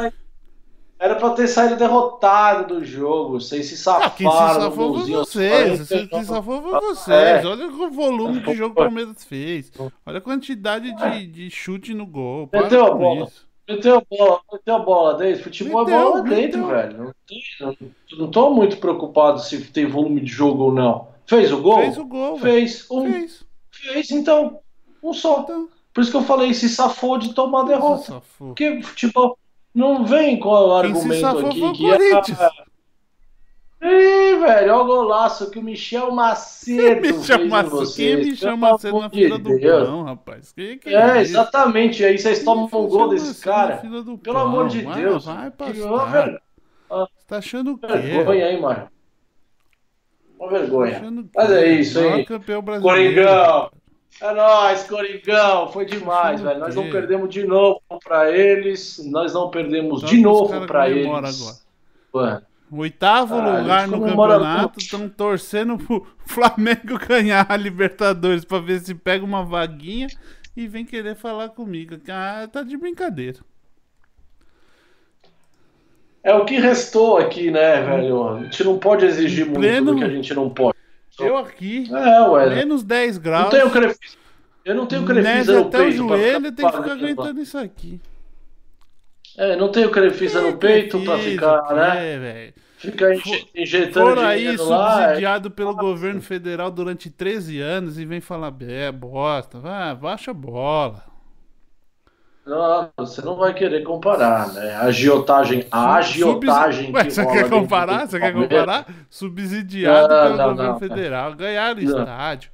Era pra ter saído derrotado do jogo. Vocês se safaram. Ah, quem se safou foi vocês. 40. Quem se safou foi É. vocês. Olha o volume que o jogo Palmeiras fez. Olha a quantidade de, de chute no gol. Para Meteu a bola. isso. Meteu a bola, meteu a bola dentro. Futebol Meteu, é bola dentro, meteu. velho. Não, tem, não, não tô muito preocupado se tem volume de jogo ou não. Fez o gol? Fez o gol. Fez. Um. Fez. Fez, então. Um só. Então, Por isso que eu falei, se safou de tomar derrota. Porque futebol não vem com o argumento aqui que Corinthians. Ah, Ih, velho, olha o golaço que o Michel Macedo fez em assim, vocês. quem pelo chama assim na fila do pão, rapaz? Quem que É, isso? exatamente. Aí vocês Quem tomam um gol desse cara. Pelo pão? amor de Vai, Deus. Vai Que uma ver- Você tá achando o quê? vergonha, hein, Mário? Uma Tá vergonha. quê? Mas é isso, Maior hein? campeão brasileiro. Coringão! É nóis, Coringão! Foi demais, velho. Nós não perdemos de novo pra eles. Nós não perdemos de que novo pra eles. agora. Mano, Oitavo Ah, lugar no campeonato, estão torcendo pro Flamengo ganhar a Libertadores pra ver se pega uma vaguinha e vem querer falar comigo. Ah, tá de brincadeira. É o que restou aqui, né, velho? A gente não pode exigir muito Pleno- do que a gente não pode. Eu aqui, É, ué. menos 10 Não graus, tenho crefisa. Eu não tenho crefisa neve até o joelho, tem que ficar aguentando isso aqui. É, não tenho crefisa no peito pra Crefisa, ficar, o quê, né? velho? Ficar inje- injetando Foram aí lá. é- subsidiado pelo governo federal durante 13 anos e vem falar, é, bosta, vai, baixa a bola. Não, você não vai querer comparar, né? A agiotagem, a agiotagem Ué, que você quer comparar? Você quer comparar? Subsidiado Não, pelo não, governo não. federal. Ganharam estádio.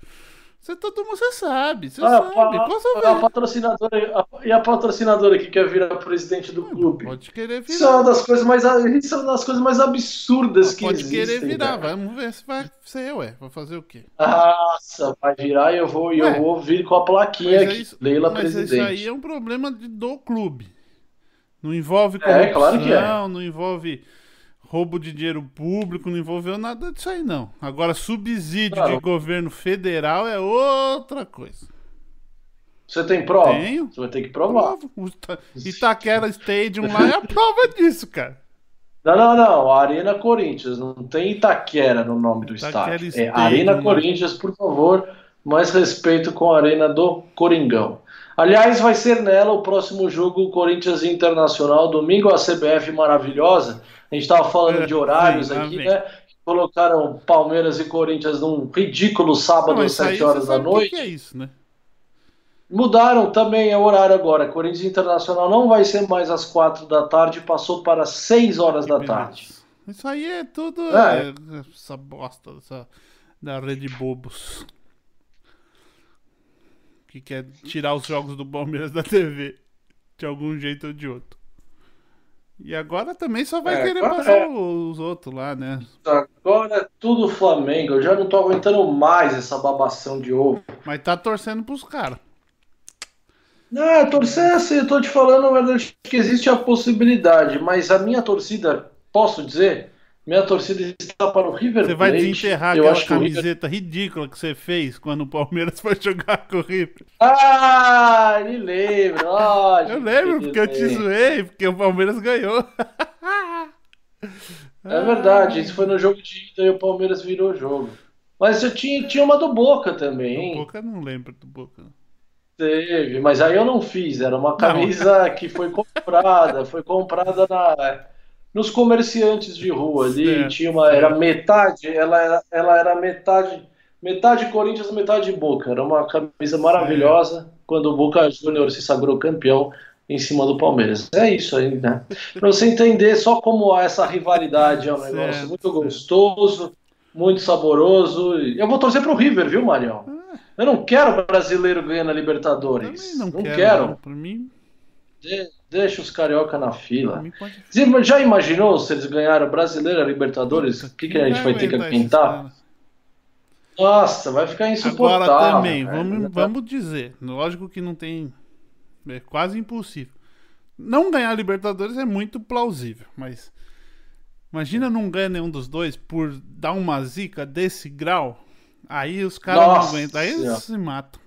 Você, todo mundo, você sabe, você Ah, sabe. Qual seu a patrocinadora, a- e a patrocinadora que quer virar presidente do clube? Pode querer Isso é virar. uma das coisas mais, isso é uma das coisas mais absurdas que Pode existem. querer virar. cara. Vamos ver se vai ser, ué. Vai fazer o quê? Nossa, vai virar e eu vou, Ué, eu vou vir com a plaquinha Mas, é aqui. isso, Leila mas presidente. isso aí é um problema de- do clube. Não envolve É, corrupção, claro que é. não envolve roubo de dinheiro público, não envolveu nada disso aí, não. Agora, subsídio Claro. de governo federal é outra coisa. Você tem prova? Tenho. Você vai ter que provar. Itaquera Stadium lá é a prova disso, cara. Não, não, não. Arena Corinthians. Não tem Itaquera no nome do Itaquera estádio. É Stadium, Arena né? Corinthians, por favor. Mais respeito com a Arena do Coringão. Aliás, vai ser nela o próximo jogo Corinthians Internacional, domingo, a CBF maravilhosa. A gente estava falando de horários Sim, aqui, amém. né? Colocaram Palmeiras e Corinthians num ridículo sábado Não, às isso aí 7 você horas da que noite. que é isso, né? Mudaram também o horário agora. Corinthians Internacional não vai ser mais às 4 da tarde, passou para 6 horas da Beleza. tarde. Isso aí é tudo É. é, essa bosta essa, da rede bobos. Que quer tirar os jogos do Palmeiras da TV. De algum jeito ou de outro. E agora também só vai É, querer passar é. os outros lá, né? Agora é tudo Flamengo. Eu já não tô aguentando mais essa babação de ovo. Mas tá torcendo pros caras. Não, torcer assim, eu tô te falando, na verdade, que existe a possibilidade, mas a minha torcida, posso dizer, minha torcida está para o River Você vai Plate. desenterrar eu aquela o River... camiseta ridícula que você fez quando o Palmeiras foi jogar com o River. Ah, me lembro. lógico Eu lembro, que porque eu te zoei, porque o Palmeiras ganhou. É verdade, isso foi no jogo de ida e o Palmeiras virou o jogo. Mas eu tinha, tinha uma do Boca também, Do? Boca eu não lembro do Boca. Teve, mas aí eu não fiz, era uma camisa que foi comprada, foi comprada na, nos comerciantes de rua ali, tinha uma, era metade, ela era, ela era metade, metade Corinthians, metade Boca, era uma camisa maravilhosa quando o Boca Júnior se sagrou campeão em cima do Palmeiras. É isso aí, né? Pra você entender só como essa rivalidade é um negócio muito gostoso, muito saboroso. Eu vou torcer pro River, viu, Marião? Eu não quero brasileiro ganhando a Libertadores. Também não, não quero. quero. Pra mim, De- deixa os carioca na fila. pode. Já imaginou se eles ganharam brasileiro a Libertadores? O que, que a gente vai ter que aguentar caras? Nossa, vai ficar insuportável. Agora também, vamos, vamos dizer, lógico que não tem. É quase impossível. Não ganhar Libertadores é muito plausível, mas. Imagina não ganhar nenhum dos dois por dar uma zica desse grau. Aí os caras não aguentam. Aí eles se matam.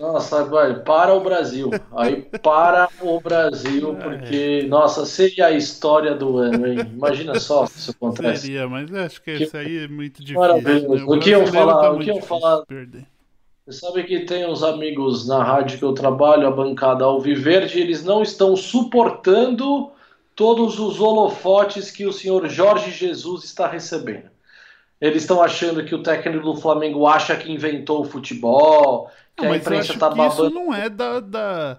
Nossa, vai, para o Brasil. Aí para o Brasil, porque, nossa, seria a história do ano, hein? Imagina só se isso acontece. Seria, mas acho que, que... isso aí é muito difícil. Parabéns. Né? O, o que eu falar? Tá o que eu falar? Você sabe que tem uns amigos na rádio que eu trabalho, a bancada Alviverde, eles não estão suportando todos os holofotes que o senhor Jorge Jesus está recebendo. Eles estão achando que o técnico do Flamengo acha que inventou o futebol, que não, a imprensa está babando. Isso não é da, da,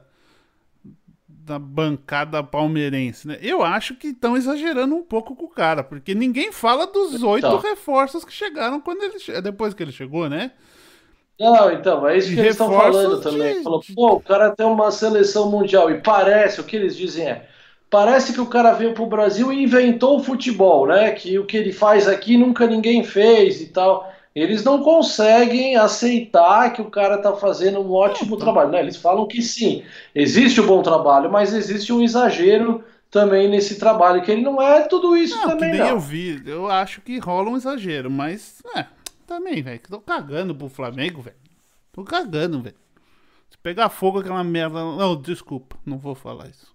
da, bancada palmeirense, né? Eu acho que estão exagerando um pouco com o cara, porque ninguém fala dos oito então. reforços que chegaram quando ele depois que ele chegou, né? Não, então, é isso que eles estão falando também. Falou, pô, o cara tem uma seleção mundial e parece, o que eles dizem é, parece que o cara veio pro Brasil e inventou o futebol, né? Que o que ele faz aqui nunca ninguém fez e tal. Eles não conseguem aceitar que o cara está fazendo um ótimo trabalho. Né? Eles falam que sim, existe o um bom trabalho, mas existe um exagero também nesse trabalho, que ele não é tudo isso não, também, que nem não. eu vi, eu acho que rola um exagero, mas é, também, velho, tô cagando pro Flamengo, velho. Tô cagando, velho. Se pegar fogo aquela merda, não, desculpa, não vou falar isso.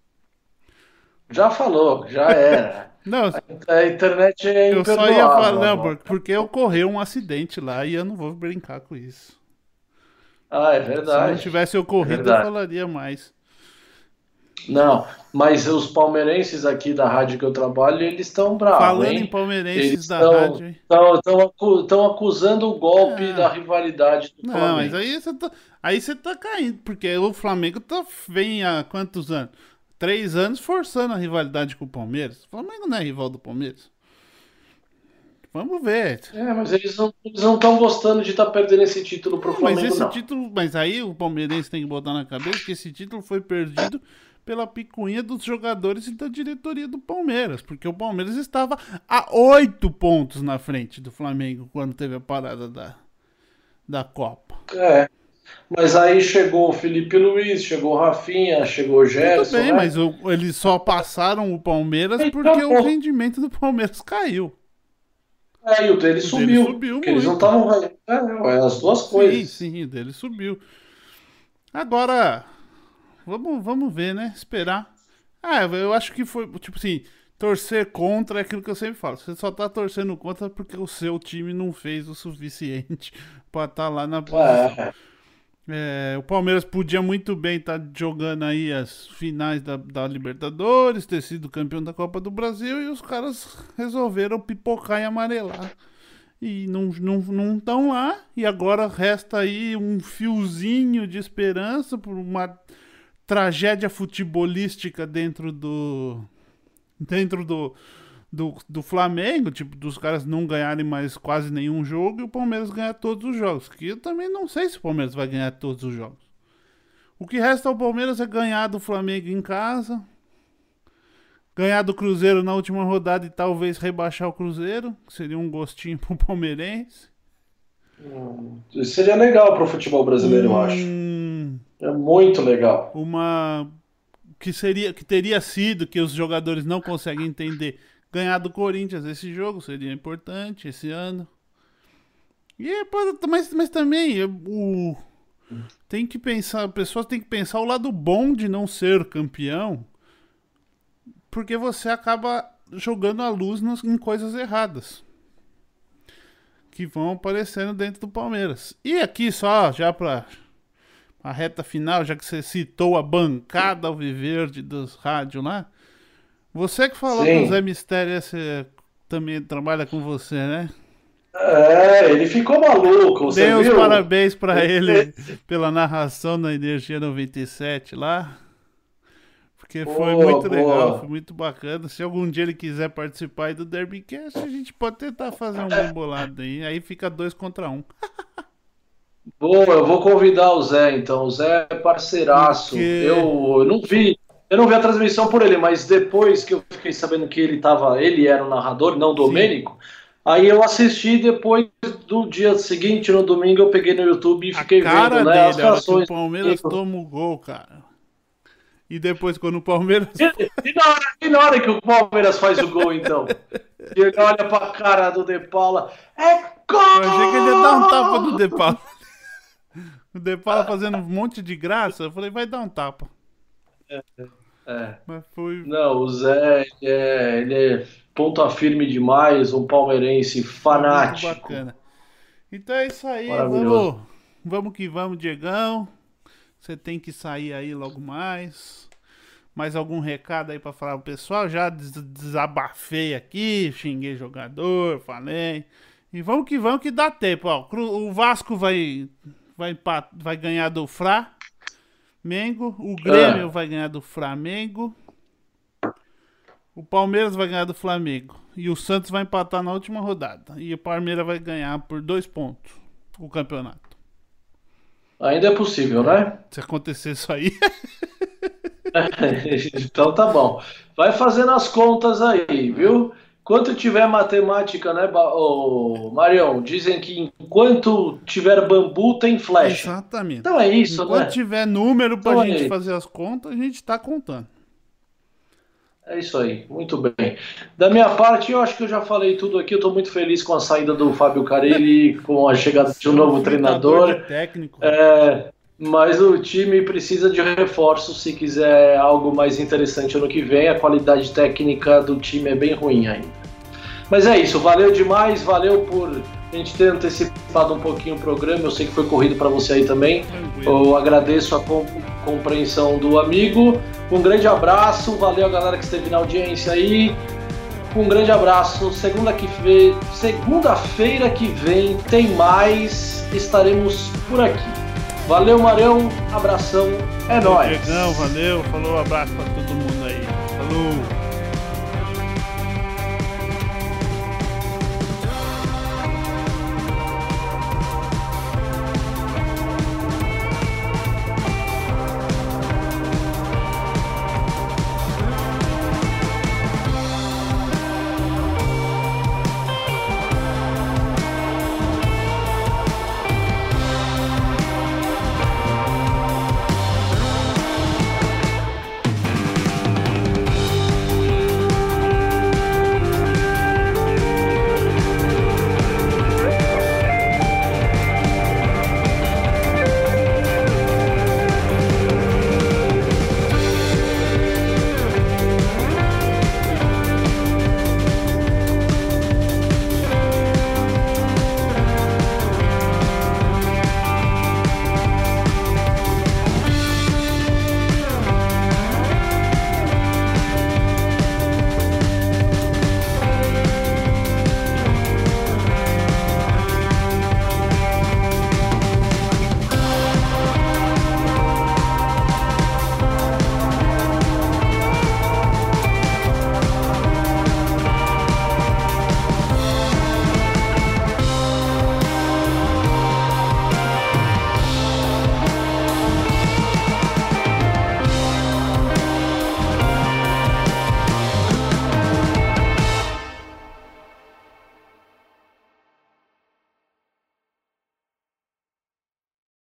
Já falou, já era. Não, a internet é Eu só ia falar, não, porque ocorreu um acidente lá e eu não vou brincar com isso. Ah, é verdade. Se não tivesse ocorrido, eu falaria mais. Não, mas os palmeirenses aqui da rádio que eu trabalho, eles estão bravos. Falando hein? em palmeirenses eles da tão, rádio. Estão acusando o golpe é. da rivalidade do não, Flamengo. Não, mas aí você tá, aí você tá caindo, porque o Flamengo tá, vem há quantos anos? Três anos forçando a rivalidade com o Palmeiras. O Flamengo não é rival do Palmeiras. Vamos ver. É, mas eles não estão gostando de estar tá perdendo esse título pro Flamengo, mas esse não. título, mas aí o palmeirense tem que botar na cabeça que esse título foi perdido pela picuinha dos jogadores e da diretoria do Palmeiras, porque o Palmeiras estava a oito pontos na frente do Flamengo quando teve a parada da, da Copa. É. Mas aí chegou o Felipe Luiz, chegou o Rafinha, chegou o Gerson. Tudo bem, né? mas o, eles só passaram o Palmeiras então, porque o rendimento do Palmeiras caiu. É, e o dele o subiu. Dele subiu eles não estavam. É, é, as duas coisas. Sim, sim, o dele subiu. Agora, vamos, vamos ver, né? Esperar. Ah, eu acho que foi, tipo assim, torcer contra é aquilo que eu sempre falo. Você só tá torcendo contra porque o seu time não fez o suficiente para estar tá lá na posição. É. É, o Palmeiras podia muito bem estar tá jogando aí as finais da, da, Libertadores, ter sido campeão da Copa do Brasil e os caras resolveram pipocar e amarelar. E não estão não, não lá, e agora resta aí um fiozinho de esperança por uma tragédia futebolística dentro do. dentro do do, do Flamengo, tipo, dos caras não ganharem mais quase nenhum jogo e o Palmeiras ganhar todos os jogos. Que eu também não sei se o Palmeiras vai ganhar todos os jogos. O que resta ao Palmeiras é ganhar do Flamengo em casa, ganhar do Cruzeiro na última rodada e talvez rebaixar o Cruzeiro, que seria um gostinho pro palmeirense. Hum, seria legal pro futebol brasileiro, hum, eu acho. É muito legal. Uma que seria que teria sido que os jogadores não conseguem entender ganhar do Corinthians esse jogo seria importante esse ano. E mas, mas também o tem que pensar, pessoas têm que pensar o lado bom de não ser campeão, porque você acaba jogando a luz nas, em coisas erradas que vão aparecendo dentro do Palmeiras. E aqui só já para a reta final, já que você citou a bancada alviverde dos rádios lá, você que falou Sim. que o Zé Mistério também trabalha com você, né? É, ele ficou maluco. Você Dê os parabéns para ele pela narração da Energia 97 lá. Porque boa, foi muito boa. legal, foi muito bacana. Se algum dia ele quiser participar aí do Derbycast, a gente pode tentar fazer um bem bolado aí. Aí fica dois contra um. Boa, eu vou convidar o Zé então. O Zé é parceiraço. Porque... Eu, eu não vi. Eu não vi a transmissão por ele, mas depois que eu fiquei sabendo que ele tava, ele era o narrador, não o Domênico, aí eu assisti depois do dia seguinte, no domingo, eu peguei no YouTube e fiquei vendo né, as reações. O Palmeiras toma o gol, cara. E depois, quando o Palmeiras. E, e, na hora, e, na hora, que o Palmeiras faz o gol, então? e ele olha pra cara do De Paula. É gol! Eu achei que ele ia dar um tapa no De Paula. O De Paula fazendo um monte de graça. Eu falei, vai dar um tapa. É. Mas foi. Não, o Zé, ele é, ele é ponta firme demais, um palmeirense fanático. Muito bacana. Então é isso aí, vamos, vamos que vamos, Diegão. Você tem que sair aí logo mais. Mais algum recado aí pra falar pro pessoal? Já des- desabafei aqui, xinguei jogador, falei. E vamos que vamos que dá tempo, ó. O Vasco vai vai vai ganhar do Fra Mengo, o Grêmio vai ganhar do Flamengo. O Palmeiras vai ganhar do Flamengo. E o Santos vai empatar na última rodada. E o Palmeiras vai ganhar por dois pontos o campeonato. Ainda é possível, né? Se acontecer isso aí. então tá bom. Vai fazendo as contas aí, viu? Quanto tiver matemática, né, ô, Marião? Dizem que enquanto tiver bambu, tem flecha. Exatamente. Então é isso, Enquanto né? tiver número pra Então, gente aí. fazer as contas, a gente tá contando. É isso aí, muito bem. Da minha parte, eu acho que eu já falei tudo aqui. Eu tô muito feliz com a saída do Fábio Carelli, com a chegada de um novo treinador. técnico. É, mas o time precisa de reforços se quiser algo mais interessante ano que vem. A qualidade técnica do time é bem ruim ainda. Mas é isso, valeu demais, valeu por a gente ter antecipado um pouquinho o programa. Eu sei que foi corrido para você aí também. Eu agradeço a com- compreensão do amigo. Um grande abraço, valeu a galera que esteve na audiência aí. Um grande abraço. Segunda que ve- Segunda-feira que vem tem mais. Estaremos por aqui. Valeu, Marão. Abração. É nóis. Diegão, valeu. Falou, abraço pra todo mundo aí. Falou.